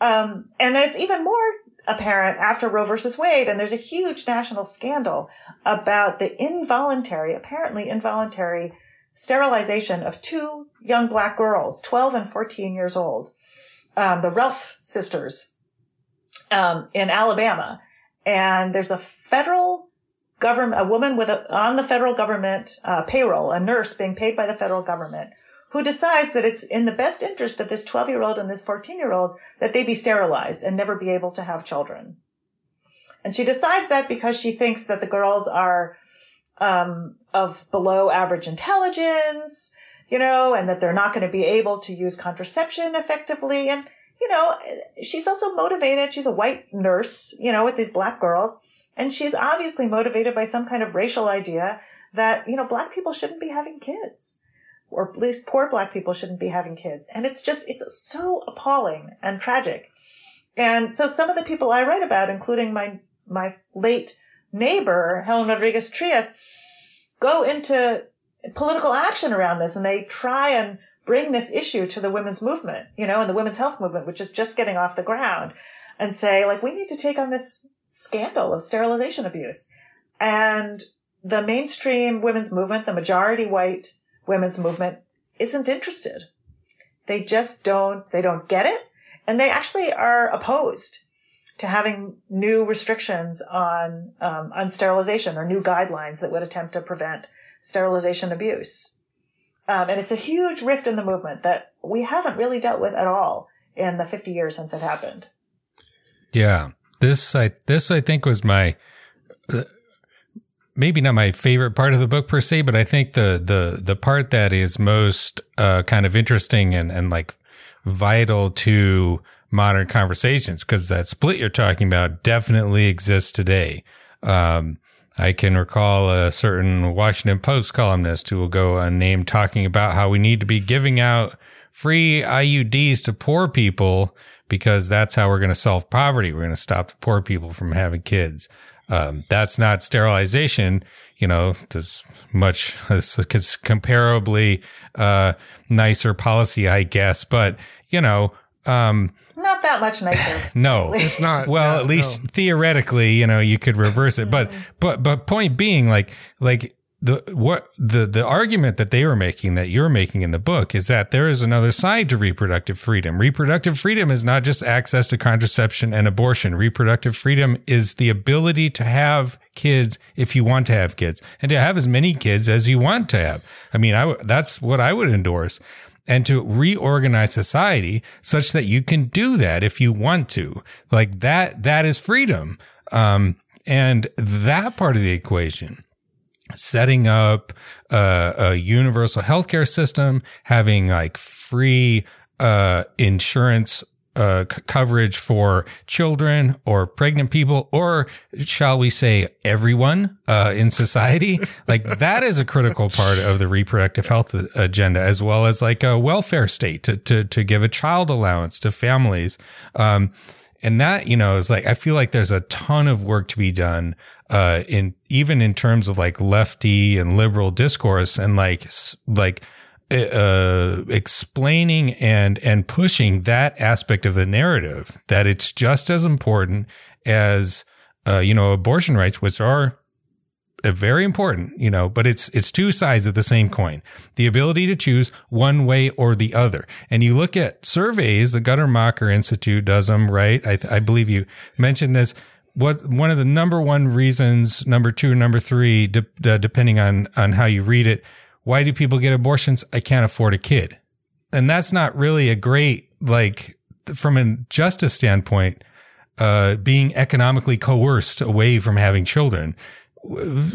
Um, and then it's even more apparent after Roe versus Wade, and there's a huge national scandal about the involuntary, apparently involuntary sterilization of two young black girls, 12 and 14 years old, um, the Relf sisters, um, in Alabama. And there's a federal government, a woman with a, on the federal government uh, payroll, a nurse being paid by the federal government, who decides that it's in the best interest of this 12 year old and this 14 year old that they be sterilized and never be able to have children. And she decides that because she thinks that the girls are um, of below average intelligence, you know, and that they're not going to be able to use contraception effectively. And, you know, she's also motivated. She's a white nurse, you know, with these black girls. And she's obviously motivated by some kind of racial idea that, you know, black people shouldn't be having kids or at least poor black people shouldn't be having kids. And it's just, it's so appalling and tragic. And so some of the people I write about, including my, my late neighbor, Helen Rodriguez Trias, go into political action around this and they try and bring this issue to the women's movement, you know, and the women's health movement, which is just getting off the ground and say, like, we need to take on this scandal of sterilization abuse. And the mainstream women's movement, the majority white women's movement isn't interested. They just don't, they don't get it. And they actually are opposed to having new restrictions on, um, on sterilization or new guidelines that would attempt to prevent sterilization abuse. Um, and it's a huge rift in the movement that we haven't really dealt with at all in the 50 years since it happened. Yeah. This I this I think was my uh, maybe not my favorite part of the book per se, but I think the the the part that is most uh, kind of interesting and and like vital to modern conversations because that split you're talking about definitely exists today. Um, I can recall a certain Washington Post columnist who will go unnamed talking about how we need to be giving out free IUDs to poor people because that's how we're going to solve poverty. We're going to stop the poor people from having kids. Um, that's not sterilization, you know, there's much, it's, it's comparably, uh, nicer policy, I guess, but, you know, um, not that much nicer. no, it's not. Well, yeah, at least no. theoretically, you know, you could reverse it. But, Mm-hmm. but, but point being, like, like the what the the argument that they were making that you're making in the book is that there is another side to reproductive freedom. Reproductive freedom is not just access to contraception and abortion. Reproductive freedom is the ability to have kids if you want to have kids and to have as many kids as you want to have. I mean, I w- that's what I would endorse and to reorganize society such that you can do that if you want to. Like that, that is freedom. Um, and that part of the equation, setting up a, a universal healthcare system, having like free, uh, insurance uh, c- coverage for children or pregnant people, or shall we say everyone uh, in society? like that is a critical part of the reproductive health agenda, as well as like a welfare state to to to give a child allowance to families. Um, and that you know is like I feel like there's a ton of work to be done uh, in even in terms of like lefty and liberal discourse and like like uh, explaining and and pushing that aspect of the narrative that it's just as important as uh, you know abortion rights, which are uh, very important, you know, but it's it's two sides of the same coin. The ability to choose one way or the other. And you look at surveys, the Guttmacher Institute does them, right? I, I believe you mentioned this. What one of the number one reasons, number two, number three, de- uh, depending on on how you read it, why do people get abortions? I can't afford a kid. And that's not really a great, like, from a justice standpoint, uh, being economically coerced away from having children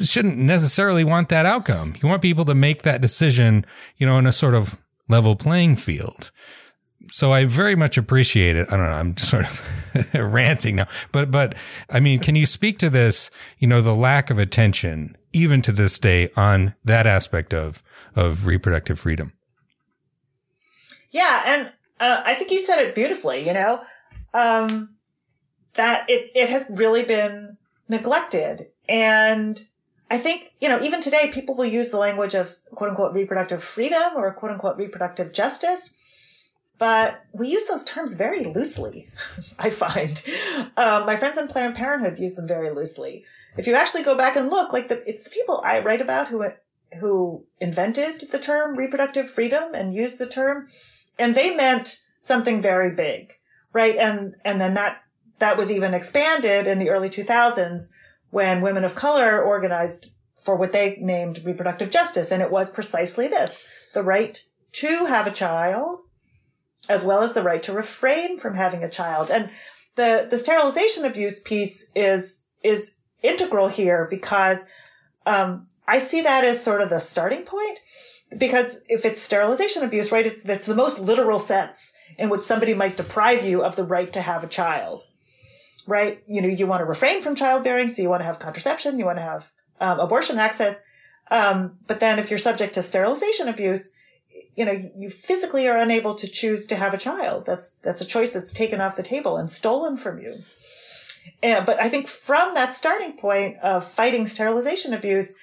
shouldn't necessarily want that outcome. You want people to make that decision, you know, in a sort of level playing field. So I very much appreciate it. I don't know. I'm sort of ranting now, but, but I mean, can you speak to this, you know, the lack of attention even to this day on that aspect of, of reproductive freedom? Yeah, and uh, I think you said it beautifully. You know, um, that it it has really been neglected, and I think you know even today people will use the language of quote unquote reproductive freedom or quote unquote reproductive justice, but we use those terms very loosely. I find um, my friends in Planned Parenthood use them very loosely. If you actually go back and look, like the, it's the people I write about who who invented the term reproductive freedom and used the term and they meant something very big right and and then that that was even expanded in the early 2000s when women of color organized for what they named reproductive justice and it was precisely this the right to have a child as well as the right to refrain from having a child and the the sterilization abuse piece is is integral here because um, I see that as sort of the starting point because if it's sterilization abuse, right, it's that's the most literal sense in which somebody might deprive you of the right to have a child, right? You know, you want to refrain from childbearing, so you want to have contraception, you want to have um, abortion access, um, but then if you're subject to sterilization abuse, you know, you physically are unable to choose to have a child. That's that's a choice that's taken off the table and stolen from you. And, but I think from that starting point of fighting sterilization abuse,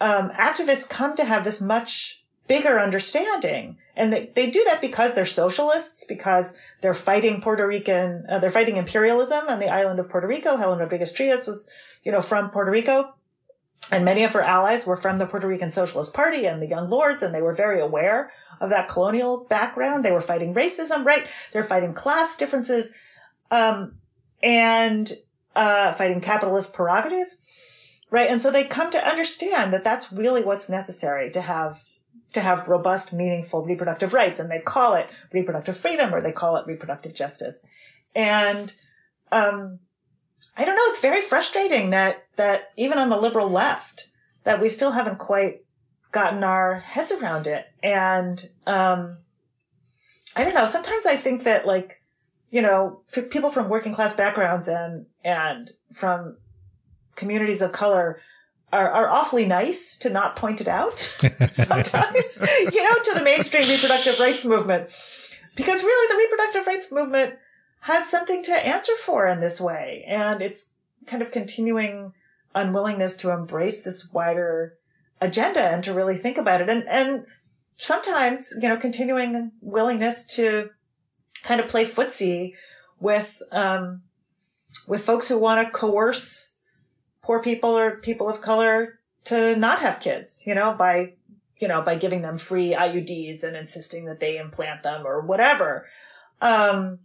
um, activists come to have this much bigger understanding. And they, they do that because they're socialists, because they're fighting Puerto Rican, uh, they're fighting imperialism on the island of Puerto Rico. Helen Rodriguez Trias was, you know, from Puerto Rico. And many of her allies were from the Puerto Rican Socialist Party and the Young Lords, and they were very aware of that colonial background. They were fighting racism, right? They're fighting class differences, um, and uh, fighting capitalist prerogative right? And so they come to understand that that's really what's necessary to have to have robust, meaningful reproductive rights. And they call it reproductive freedom or they call it reproductive justice. And, um, I don't know. It's very frustrating that, that even on the liberal left, that we still haven't quite gotten our heads around it. And, um, I don't know. Sometimes I think that like, you know, people from working class backgrounds and, and from communities of color are, are awfully nice to not point it out sometimes, you know, to the mainstream reproductive rights movement. Because really the reproductive rights movement has something to answer for in this way. And it's kind of continuing unwillingness to embrace this wider agenda and to really think about it. And, and sometimes, you know, continuing willingness to kind of play footsie with, um, with folks who want to coerce poor people or people of color to not have kids, you know, by, you know, by giving them free IUDs and insisting that they implant them or whatever. Um,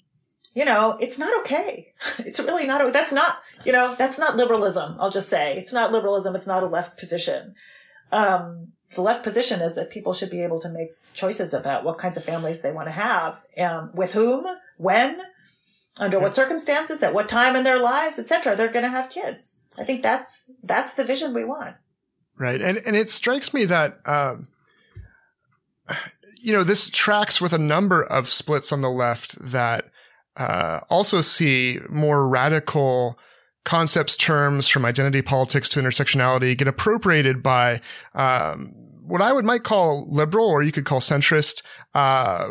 you know, it's not okay. It's really not, that's not, you know, that's not liberalism. I'll just say it's not liberalism. It's not a left position. Um, the left position is that people should be able to make choices about what kinds of families they want to have, um, with whom, when, under what circumstances, at what time in their lives, etc. They're going to have kids. I think that's that's the vision we want. Right, and and it strikes me that. Um, you know, this tracks with a number of splits on the left that uh, also see more radical concepts, terms from identity politics to intersectionality get appropriated by um, what I would might call liberal, or you could call centrist, uh,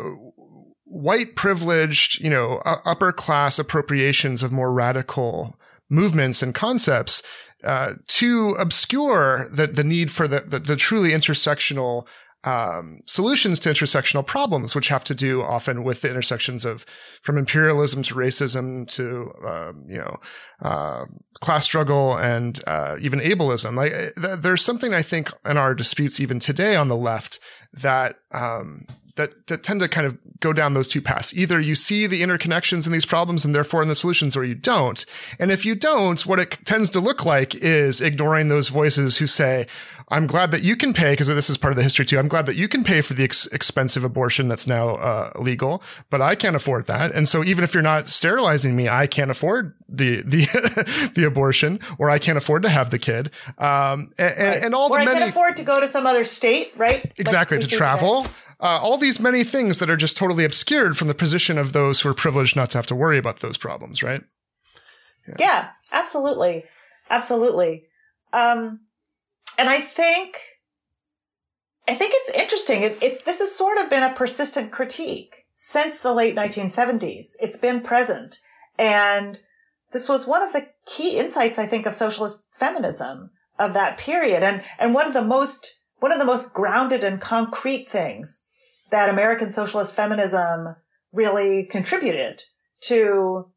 white privileged, you know, upper class appropriations of more radical movements and concepts uh, to obscure the the need for the the, the truly intersectional um, solutions to intersectional problems, which have to do often with the intersections of from imperialism to racism to um, you know uh, class struggle and uh, even ableism. Like th- there's something I think in our disputes even today on the left that um, that, that tend to kind of go down those two paths. Either you see the interconnections in these problems and therefore in the solutions, or you don't. And if you don't, what it tends to look like is ignoring those voices who say, I'm glad that you can pay because this is part of the history too. I'm glad that you can pay for the ex- expensive abortion that's now uh, legal, but I can't afford that. And so even if you're not sterilizing me, I can't afford the the the abortion, or I can't afford to have the kid. Um, and, right. and all or the I many, can afford to go to some other state, right? Exactly to travel. Uh, all these many things that are just totally obscured from the position of those who are privileged not to have to worry about those problems, right? Yeah, yeah absolutely, absolutely. Um, and I think, I think it's interesting. It, it's, this has sort of been a persistent critique since the late 1970s. It's been present. And this was one of the key insights, I think, of socialist feminism of that period. And, and one of the most, one of the most grounded and concrete things that American socialist feminism really contributed to,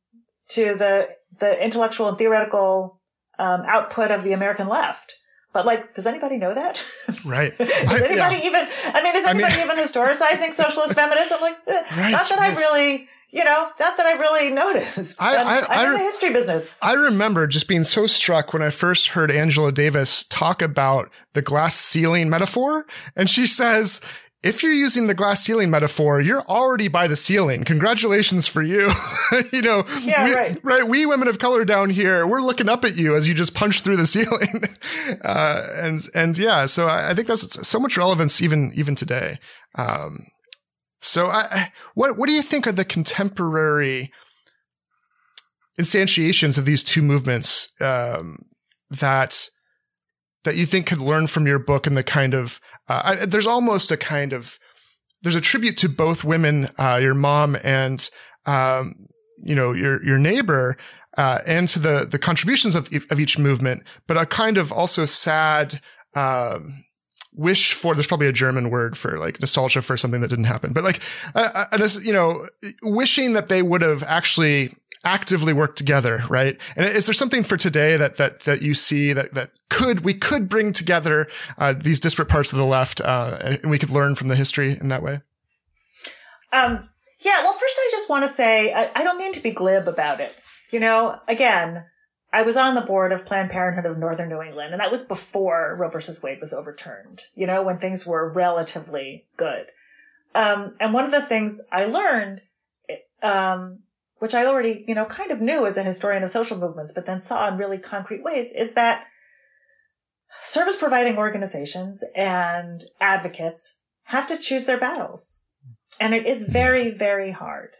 to the, the intellectual and theoretical um, output of the American left. But like, does anybody know that? Right. is anybody yeah. even? I mean, is anybody I mean, even historicizing socialist feminism? Like, eh, right, not that right. I really, you know, not that I really noticed. I, I, am in the history business. I remember just being so struck when I first heard Angela Davis talk about the glass ceiling metaphor, and she says, if you're using the glass ceiling metaphor, you're already by the ceiling. Congratulations for you. you know, yeah, we, right. right. We women of color down here, we're looking up at you as you just punch through the ceiling. uh, and, and yeah, so I, I, think that's so much relevance even, even today. Um, so I, what, what do you think are the contemporary instantiations of these two movements, um, that, that you think could learn from your book and the kind of uh, I, there's almost a kind of there's a tribute to both women, uh, your mom and um, you know your your neighbor, uh, and to the the contributions of of each movement, but a kind of also sad. Um, wish for there's probably a german word for like nostalgia for something that didn't happen but like uh, uh you know wishing that they would have actually actively work together, right? And is there something for today that that that you see that that could we could bring together uh, these disparate parts of the left, uh, and we could learn from the history in that way? Um, yeah. Well, first, I just want to say I, I don't mean to be glib about it. You know, again, I was on the board of Planned Parenthood of Northern New England, and that was before Roe versus Wade was overturned, you know, when things were relatively good. Um, and one of the things I learned, um, which I already, you know, kind of knew as a historian of social movements, but then saw in really concrete ways, is that service providing organizations and advocates have to choose their battles. And it is very, very hard.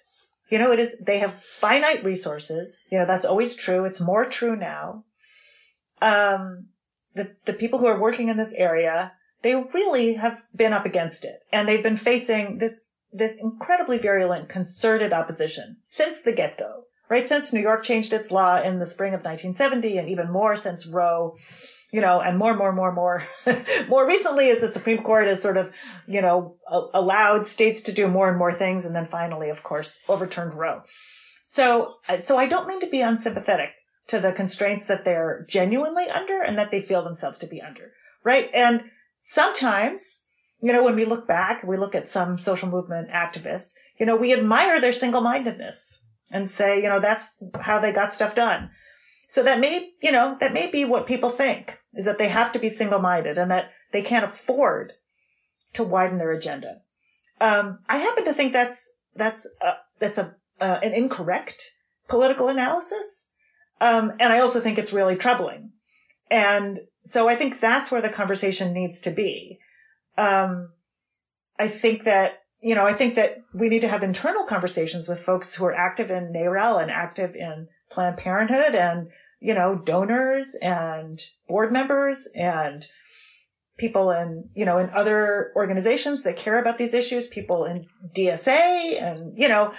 You know, it is, they have finite resources. You know, that's always true. It's more true now. Um, the, the people who are working in this area, they really have been up against it and they've been facing this, this incredibly virulent concerted opposition since the get-go, right? Since New York changed its law in the spring of 1970 and even more since Roe you know, and more, more, more, more, more recently as the Supreme Court has sort of, you know, allowed states to do more and more things. And then finally, of course, overturned Roe. So, uh, so I don't mean to be unsympathetic to the constraints that they're genuinely under and that they feel themselves to be under. Right. And sometimes, you know, when we look back, we look at some social movement activists, you know, we admire their single mindedness and say, you know, that's how they got stuff done. So that may, you know, that may be what people think is that they have to be single minded and that they can't afford to widen their agenda. Um, I happen to think that's, that's, uh, that's a, uh, an incorrect political analysis. Um, and I also think it's really troubling. And so I think that's where the conversation needs to be. Um, I think that, you know, I think that we need to have internal conversations with folks who are active in NARAL and active in Planned Parenthood and you know, donors and board members and people in, you know, in other organizations that care about these issues, people in DSA and, you know,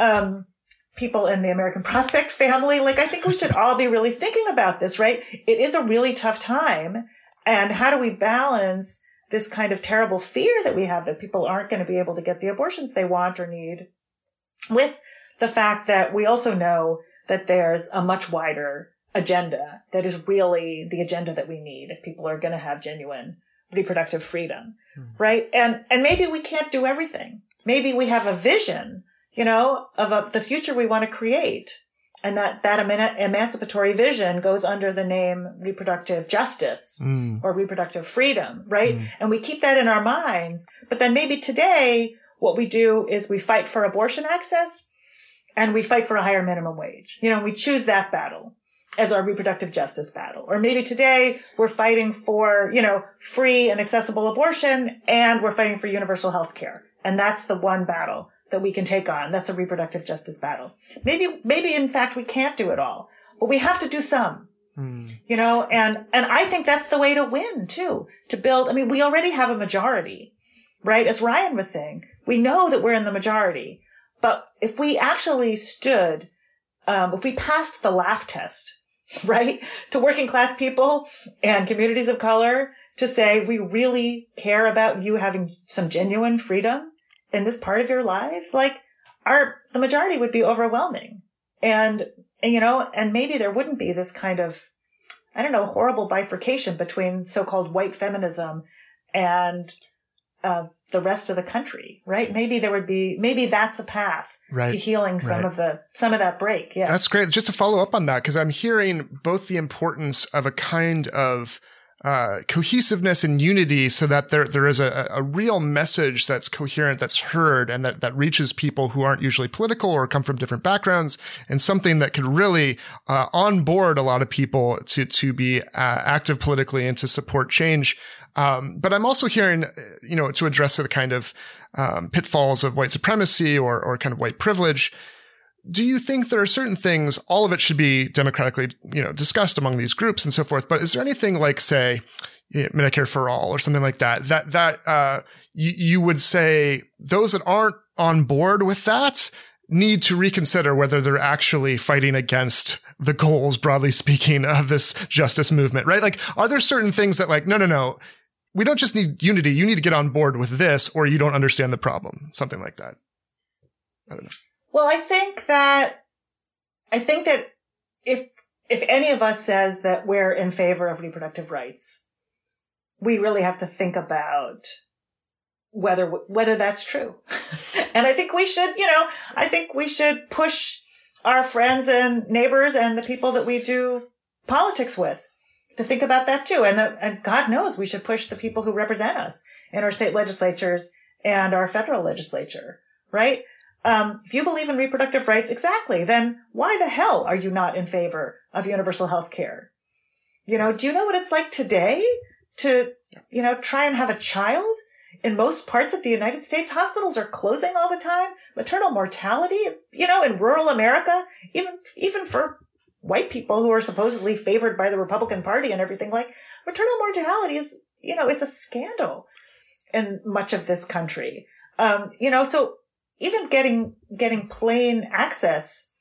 um, people in the American Prospect family. Like, I think we should all be really thinking about this, right? It is a really tough time. And how do we balance this kind of terrible fear that we have that people aren't going to be able to get the abortions they want or need with the fact that we also know that there's a much wider agenda that is really the agenda that we need if people are going to have genuine reproductive freedom. Mm. Right. And, and maybe we can't do everything. Maybe we have a vision, you know, of a, the future we want to create. And that, that emancipatory vision goes under the name reproductive justice mm. or reproductive freedom, right? Mm. And we keep that in our minds. But then maybe today, what we do is we fight for abortion access and we fight for a higher minimum wage. You know, we choose that battle as our reproductive justice battle. Or maybe today we're fighting for, you know, free and accessible abortion and we're fighting for universal health care. And that's the one battle that we can take on. That's a reproductive justice battle. Maybe, maybe in fact we can't do it all, but we have to do some. Hmm. You know, and, and I think that's the way to win too, to build. I mean, we already have a majority, right? As Ryan was saying, we know that we're in the majority, but if we actually stood, um, if we passed the laugh test, right? To working class people and communities of color to say, we really care about you having some genuine freedom in this part of your lives. Like our, the majority would be overwhelming. And, and, you know, and maybe there wouldn't be this kind of, I don't know, horrible bifurcation between so-called white feminism and uh, the rest of the country, right? Maybe there would be, maybe that's a path right. to healing some right. of the, some of that break. Yeah. That's great. Just to follow up on that, because I'm hearing both the importance of a kind of, uh, cohesiveness and unity so that there, there is a, a real message that's coherent, that's heard and that, that reaches people who aren't usually political or come from different backgrounds and something that could really, uh, onboard a lot of people to, to be, uh, active politically and to support change. Um, but I'm also hearing, uh, you know, to address the kind of um, pitfalls of white supremacy or, or kind of white privilege. Do you think there are certain things, all of it should be democratically, you know, discussed among these groups and so forth? But is there anything like, say, Medicare for all or something like that, that, that, uh, you, you would say those that aren't on board with that need to reconsider whether they're actually fighting against the goals, broadly speaking, of this justice movement, right? Like, are there certain things that like, no, no, no, we don't just need unity. You need to get on board with this or you don't understand the problem. Something like that. I don't know. Well, I think that, I think that if, if any of us says that we're in favor of reproductive rights, we really have to think about whether, whether that's true. and I think we should, you know, I think we should push our friends and neighbors and the people that we do politics with to think about that too. And, the, and God knows we should push the people who represent us in our state legislatures and our federal legislature, right? Um, if you believe in reproductive rights, exactly, then why the hell are you not in favor of universal health care? You know, do you know what it's like today to, you know, try and have a child? In most parts of the United States, hospitals are closing all the time. Maternal mortality, you know, in rural America, even, even for white people who are supposedly favored by the Republican Party and everything, like maternal mortality is, you know, is a scandal in much of this country. Um, you know, so even getting, getting plain access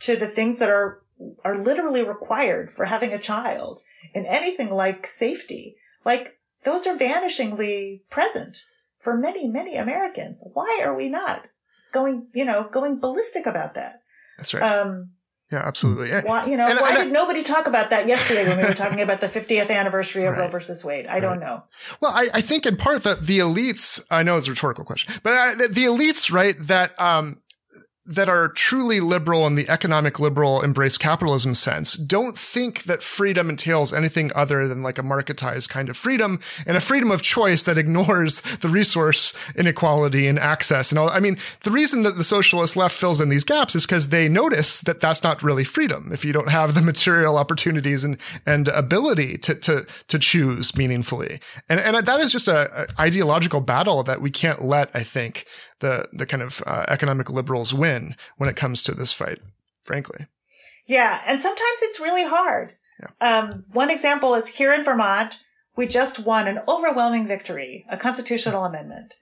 to the things that are, are literally required for having a child in anything like safety, like those are vanishingly present for many, many Americans. Why are we not going, you know, going ballistic about that? That's right. Um, yeah, absolutely. Why, you know, and, why and, did I, nobody talk about that yesterday when we were talking about the 50th anniversary of right, Roe versus Wade? I right. don't know. Well, I, I, think in part that the elites, I know it's a rhetorical question, but uh, the, the, elites, right, that, um, that are truly liberal in the economic liberal embrace capitalism sense don't think that freedom entails anything other than like a marketized kind of freedom and a freedom of choice that ignores the resource inequality and access and all. I mean, the reason that the socialist left fills in these gaps is because they notice that that's not really freedom. If you don't have the material opportunities and, and ability to, to, to choose meaningfully. And, and that is just a, a ideological battle that we can't let, I think, the the kind of uh, economic liberals win when it comes to this fight, frankly. Yeah, and sometimes it's really hard. Yeah. Um, one example is here in Vermont, we just won an overwhelming victory, a constitutional amendment,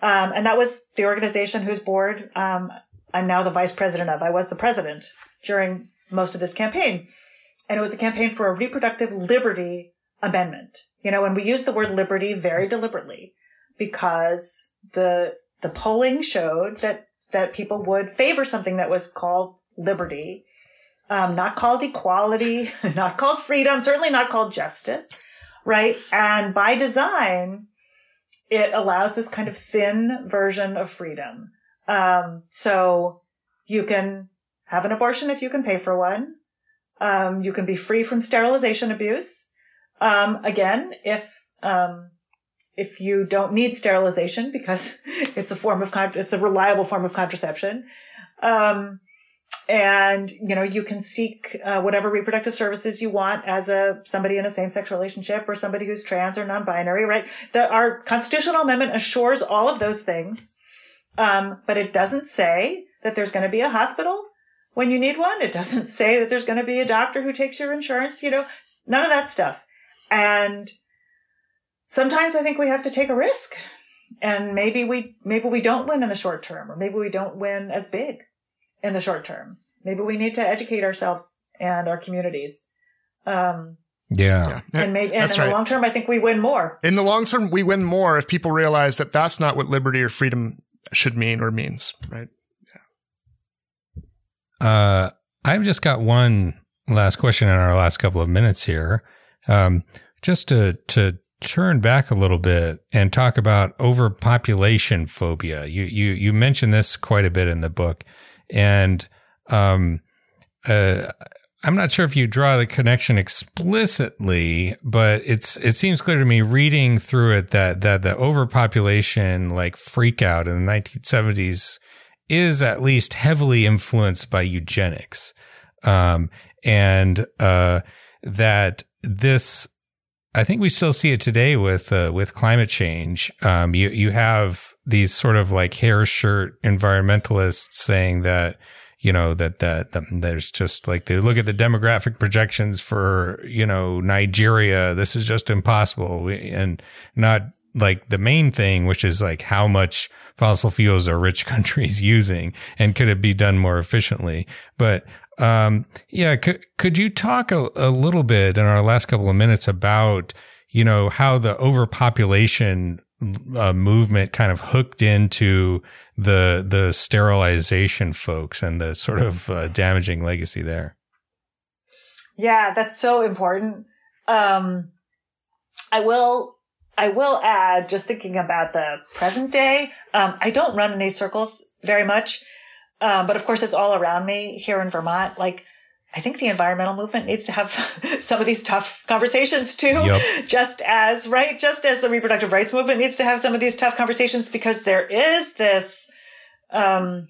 um, and that was the organization whose board um, I'm now the vice president of. I was the president during most of this campaign, and it was a campaign for a reproductive liberty amendment. You know, and we used the word liberty very deliberately because the the polling showed that that people would favor something that was called liberty, um, not called equality, not called freedom, certainly not called justice, right? And by design, it allows this kind of thin version of freedom. Um, so you can have an abortion if you can pay for one. Um, you can be free from sterilization abuse. Um, again, if um, if you don't need sterilization because it's a form of con- it's a reliable form of contraception um, and you know you can seek uh, whatever reproductive services you want as a somebody in a same-sex relationship or somebody who's trans or non-binary right? The, our constitutional amendment assures all of those things um, but it doesn't say that there's going to be a hospital when you need one. It doesn't say that there's going to be a doctor who takes your insurance you know none of that stuff. And sometimes I think we have to take a risk and maybe we, maybe we don't win in the short term or maybe we don't win as big in the short term. Maybe we need to educate ourselves and our communities. Um, yeah. yeah. And, maybe, and in right. the long term, I think we win more. In the long term, we win more if people realize that that's not what liberty or freedom should mean or means, right? Yeah. Uh, I've just got one last question in our last couple of minutes here. Um, just to, to turn back a little bit and talk about overpopulation phobia. You you you mentioned this quite a bit in the book, and um, uh, I'm not sure if you draw the connection explicitly, but it's it seems clear to me reading through it that that the overpopulation like freak out in the 1970s is at least heavily influenced by eugenics, um, and uh, that this I think we still see it today with uh, with climate change. Um, you you have these sort of like hair shirt environmentalists saying that you know that, that that there's just like they look at the demographic projections for you know Nigeria. This is just impossible, and not like the main thing, which is like how much fossil fuels are rich countries using, and could it be done more efficiently? But um, yeah, could, could you talk a, a little bit in our last couple of minutes about, you know, how the overpopulation uh, movement kind of hooked into the the sterilization folks and the sort of uh, damaging legacy there. Yeah, that's so important. Um, I will I will add, just thinking about the present day, um, I don't run in these circles very much. Um, but of course, it's all around me here in Vermont. Like I think the environmental movement needs to have some of these tough conversations too. Yep. Just as, right? Just as the reproductive rights movement needs to have some of these tough conversations because there is this, um,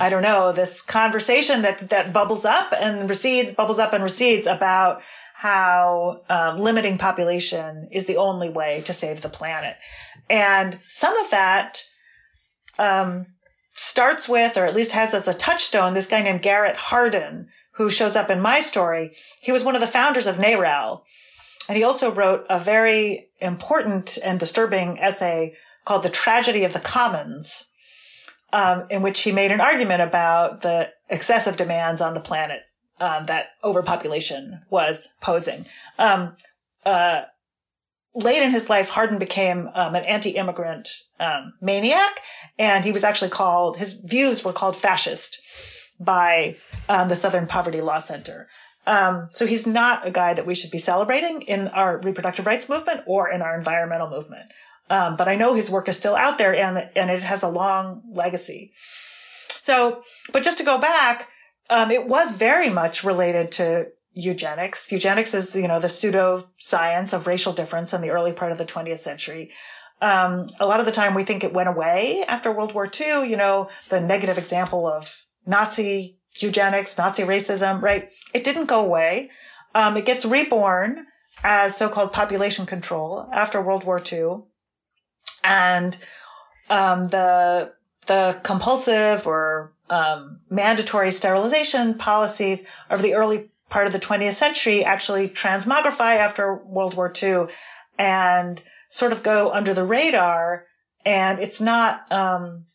I don't know, this conversation that, that bubbles up and recedes, bubbles up and recedes about how um, limiting population is the only way to save the planet. And some of that um, starts with, or at least has as a touchstone, this guy named Garrett Hardin, who shows up in my story. He was one of the founders of NARAL. And he also wrote a very important and disturbing essay called The Tragedy of the Commons, um, in which he made an argument about the excessive demands on the planet um, that overpopulation was posing. Um, uh, late in his life, Hardin became um, an anti-immigrant um, maniac, and he was actually called, his views were called fascist by um, the Southern Poverty Law Center. Um, so he's not a guy that we should be celebrating in our reproductive rights movement or in our environmental movement. Um, but I know his work is still out there and, and it has a long legacy. So, but just to go back, um, it was very much related to eugenics. Eugenics is, you know, the pseudo science of racial difference in the early part of the 20th century. Um, a lot of the time we think it went away after World War II, you know, the negative example of Nazi eugenics, Nazi racism, right? It didn't go away. Um, it gets reborn as so-called population control after World War II. And, um, the, the compulsive or, um, mandatory sterilization policies of the early part of the 20th century actually transmogrify after World War II and sort of go under the radar. And it's not, um,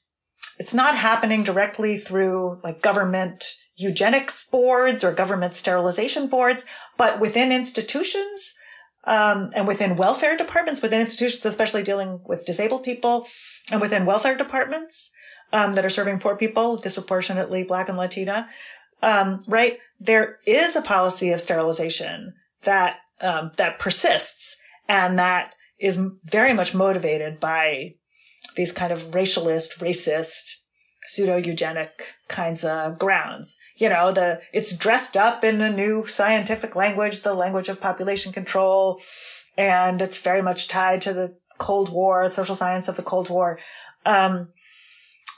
it's not happening directly through like government eugenics boards or government sterilization boards, but within institutions, um, and within welfare departments, within institutions, especially dealing with disabled people and within welfare departments, um, that are serving poor people, disproportionately black and Latina. Um, right. There is a policy of sterilization that, um, that persists and that is very much motivated by these kind of racialist, racist, pseudo eugenic kinds of grounds. You know, the, it's dressed up in a new scientific language, the language of population control. And it's very much tied to the Cold War, social science of the Cold War. Um,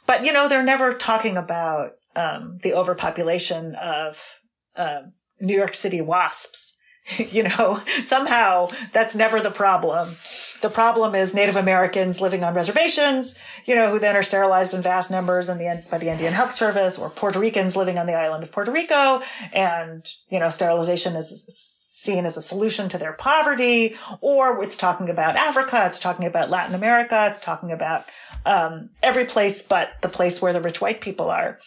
but you know, they're never talking about, um, the overpopulation of, uh, New York City wasps. you know, somehow that's never the problem. The problem is Native Americans living on reservations, you know, who then are sterilized in vast numbers in the, by the Indian Health Service, or Puerto Ricans living on the island of Puerto Rico, and you know, sterilization is seen as a solution to their poverty, or it's talking about Africa, it's talking about Latin America, it's talking about um, every place but the place where the rich white people are.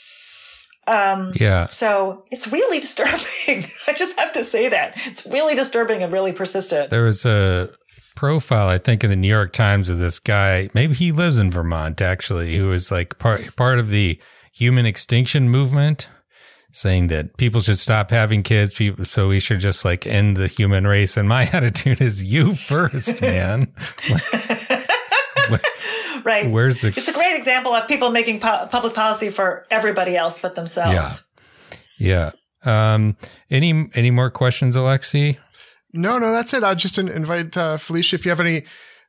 Um, yeah. So it's really disturbing. I just have to say that it's really disturbing and really persistent. There was a profile, I think, in the New York Times of this guy. Maybe he lives in Vermont, actually, who was like part part of the human extinction movement, saying that people should stop having kids. People, so we should just like end the human race. And my attitude is, you first, man. right. Where's the? It's a great example of people making po- public policy for everybody else but themselves. Yeah. Yeah. Um, any any more questions, Alexi? No, no, that's it. I'll just invite uh, Felicia if you have any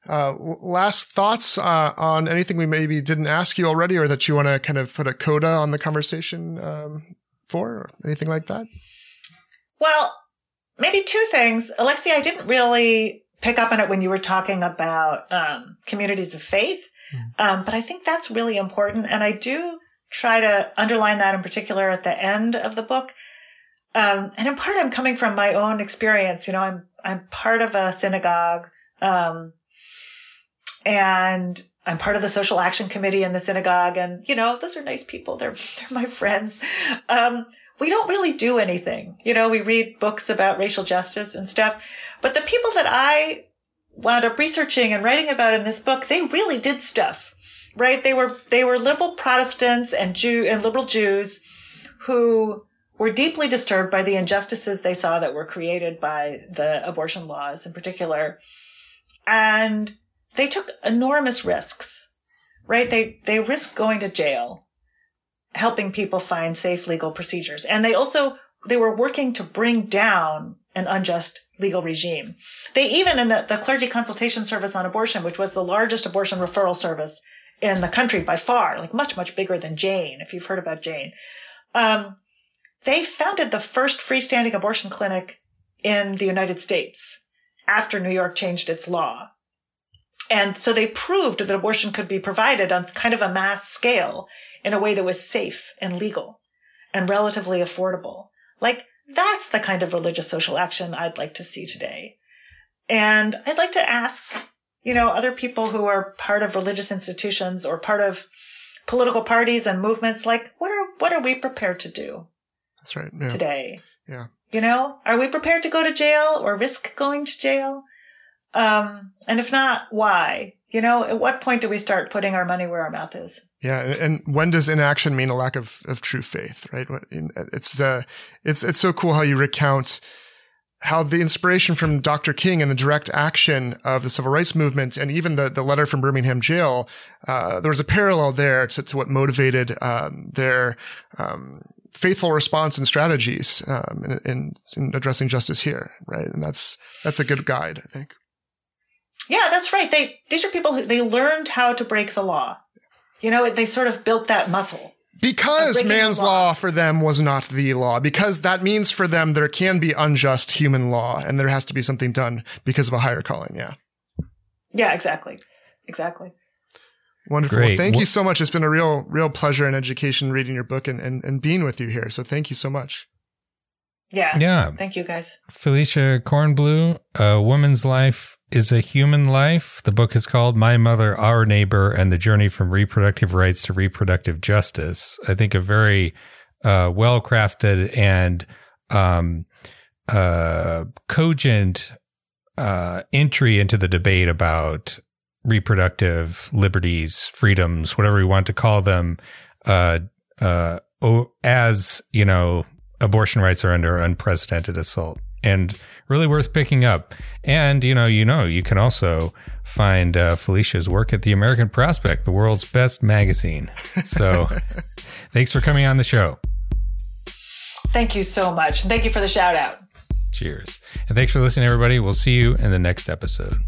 uh, last thoughts uh, on anything we maybe didn't ask you already, or that you want to kind of put a coda on the conversation um, for, or anything like that. Well, maybe two things, Alexi. I didn't really pick up on it when you were talking about um, communities of faith. Um, but I think that's really important. And I do try to underline that in particular at the end of the book. Um, and in part, I'm coming from my own experience. You know, I'm, I'm part of a synagogue. Um, and I'm part of the social action committee in the synagogue. And, you know, those are nice people. They're, they're my friends. Um, we don't really do anything. You know, we read books about racial justice and stuff, but the people that I wound up researching and writing about in this book, they really did stuff, right? They were, they were liberal Protestants and Jew and liberal Jews who were deeply disturbed by the injustices they saw that were created by the abortion laws in particular. And they took enormous risks, right? They, they risked going to jail, helping people find safe legal procedures. And they also they were working to bring down an unjust legal regime. They even in the, the clergy consultation service on abortion, which was the largest abortion referral service in the country by far, like much, much bigger than Jane, if you've heard about Jane. Um, they founded the first freestanding abortion clinic in the United States after New York changed its law. And so they proved that abortion could be provided on kind of a mass scale in a way that was safe and legal and relatively affordable. Like that's the kind of religious social action I'd like to see today. And I'd like to ask, you know, other people who are part of religious institutions or part of political parties and movements, like what are, what are we prepared to do? That's right. Yeah. Today. Yeah. You know, are we prepared to go to jail or risk going to jail? Um, and if not, why? You know, at what point do we start putting our money where our mouth is? Yeah, and when does inaction mean a lack of, of true faith? Right? It's uh, it's it's so cool how you recount how the inspiration from Dr. King and the direct action of the civil rights movement and even the, the letter from Birmingham jail, uh, there was a parallel there to, to what motivated um, their um, faithful response and strategies um, in, in, in, addressing justice here, right? And that's that's a good guide, I think. Yeah, that's right. They these are people who they learned how to break the law. You know, they sort of built that muscle. Because man's law. law for them was not the law. Because that means for them there can be unjust human law and there has to be something done because of a higher calling. Yeah. Yeah, exactly. Exactly. Wonderful. Well, thank you so much. It's been a real, real pleasure and education reading your book and, and, and being with you here. So thank you so much. Yeah. Yeah. Thank you guys. Felicia Kornbluh, A Woman's Life is a Human Life. The book is called My Mother, Our Neighbor, and the Journey from Reproductive Rights to Reproductive Justice. I think a very uh, well crafted and um, uh, cogent uh, entry into the debate about reproductive liberties, freedoms, whatever we want to call them, uh, uh, as you know, abortion rights are under unprecedented assault and really worth picking up. And you know, you know, you can also find uh, Felicia's work at the American Prospect, the world's best magazine. So, thanks for coming on the show. Thank you so much. Thank you for the shout out. Cheers. And thanks for listening, everybody. We'll see you in the next episode.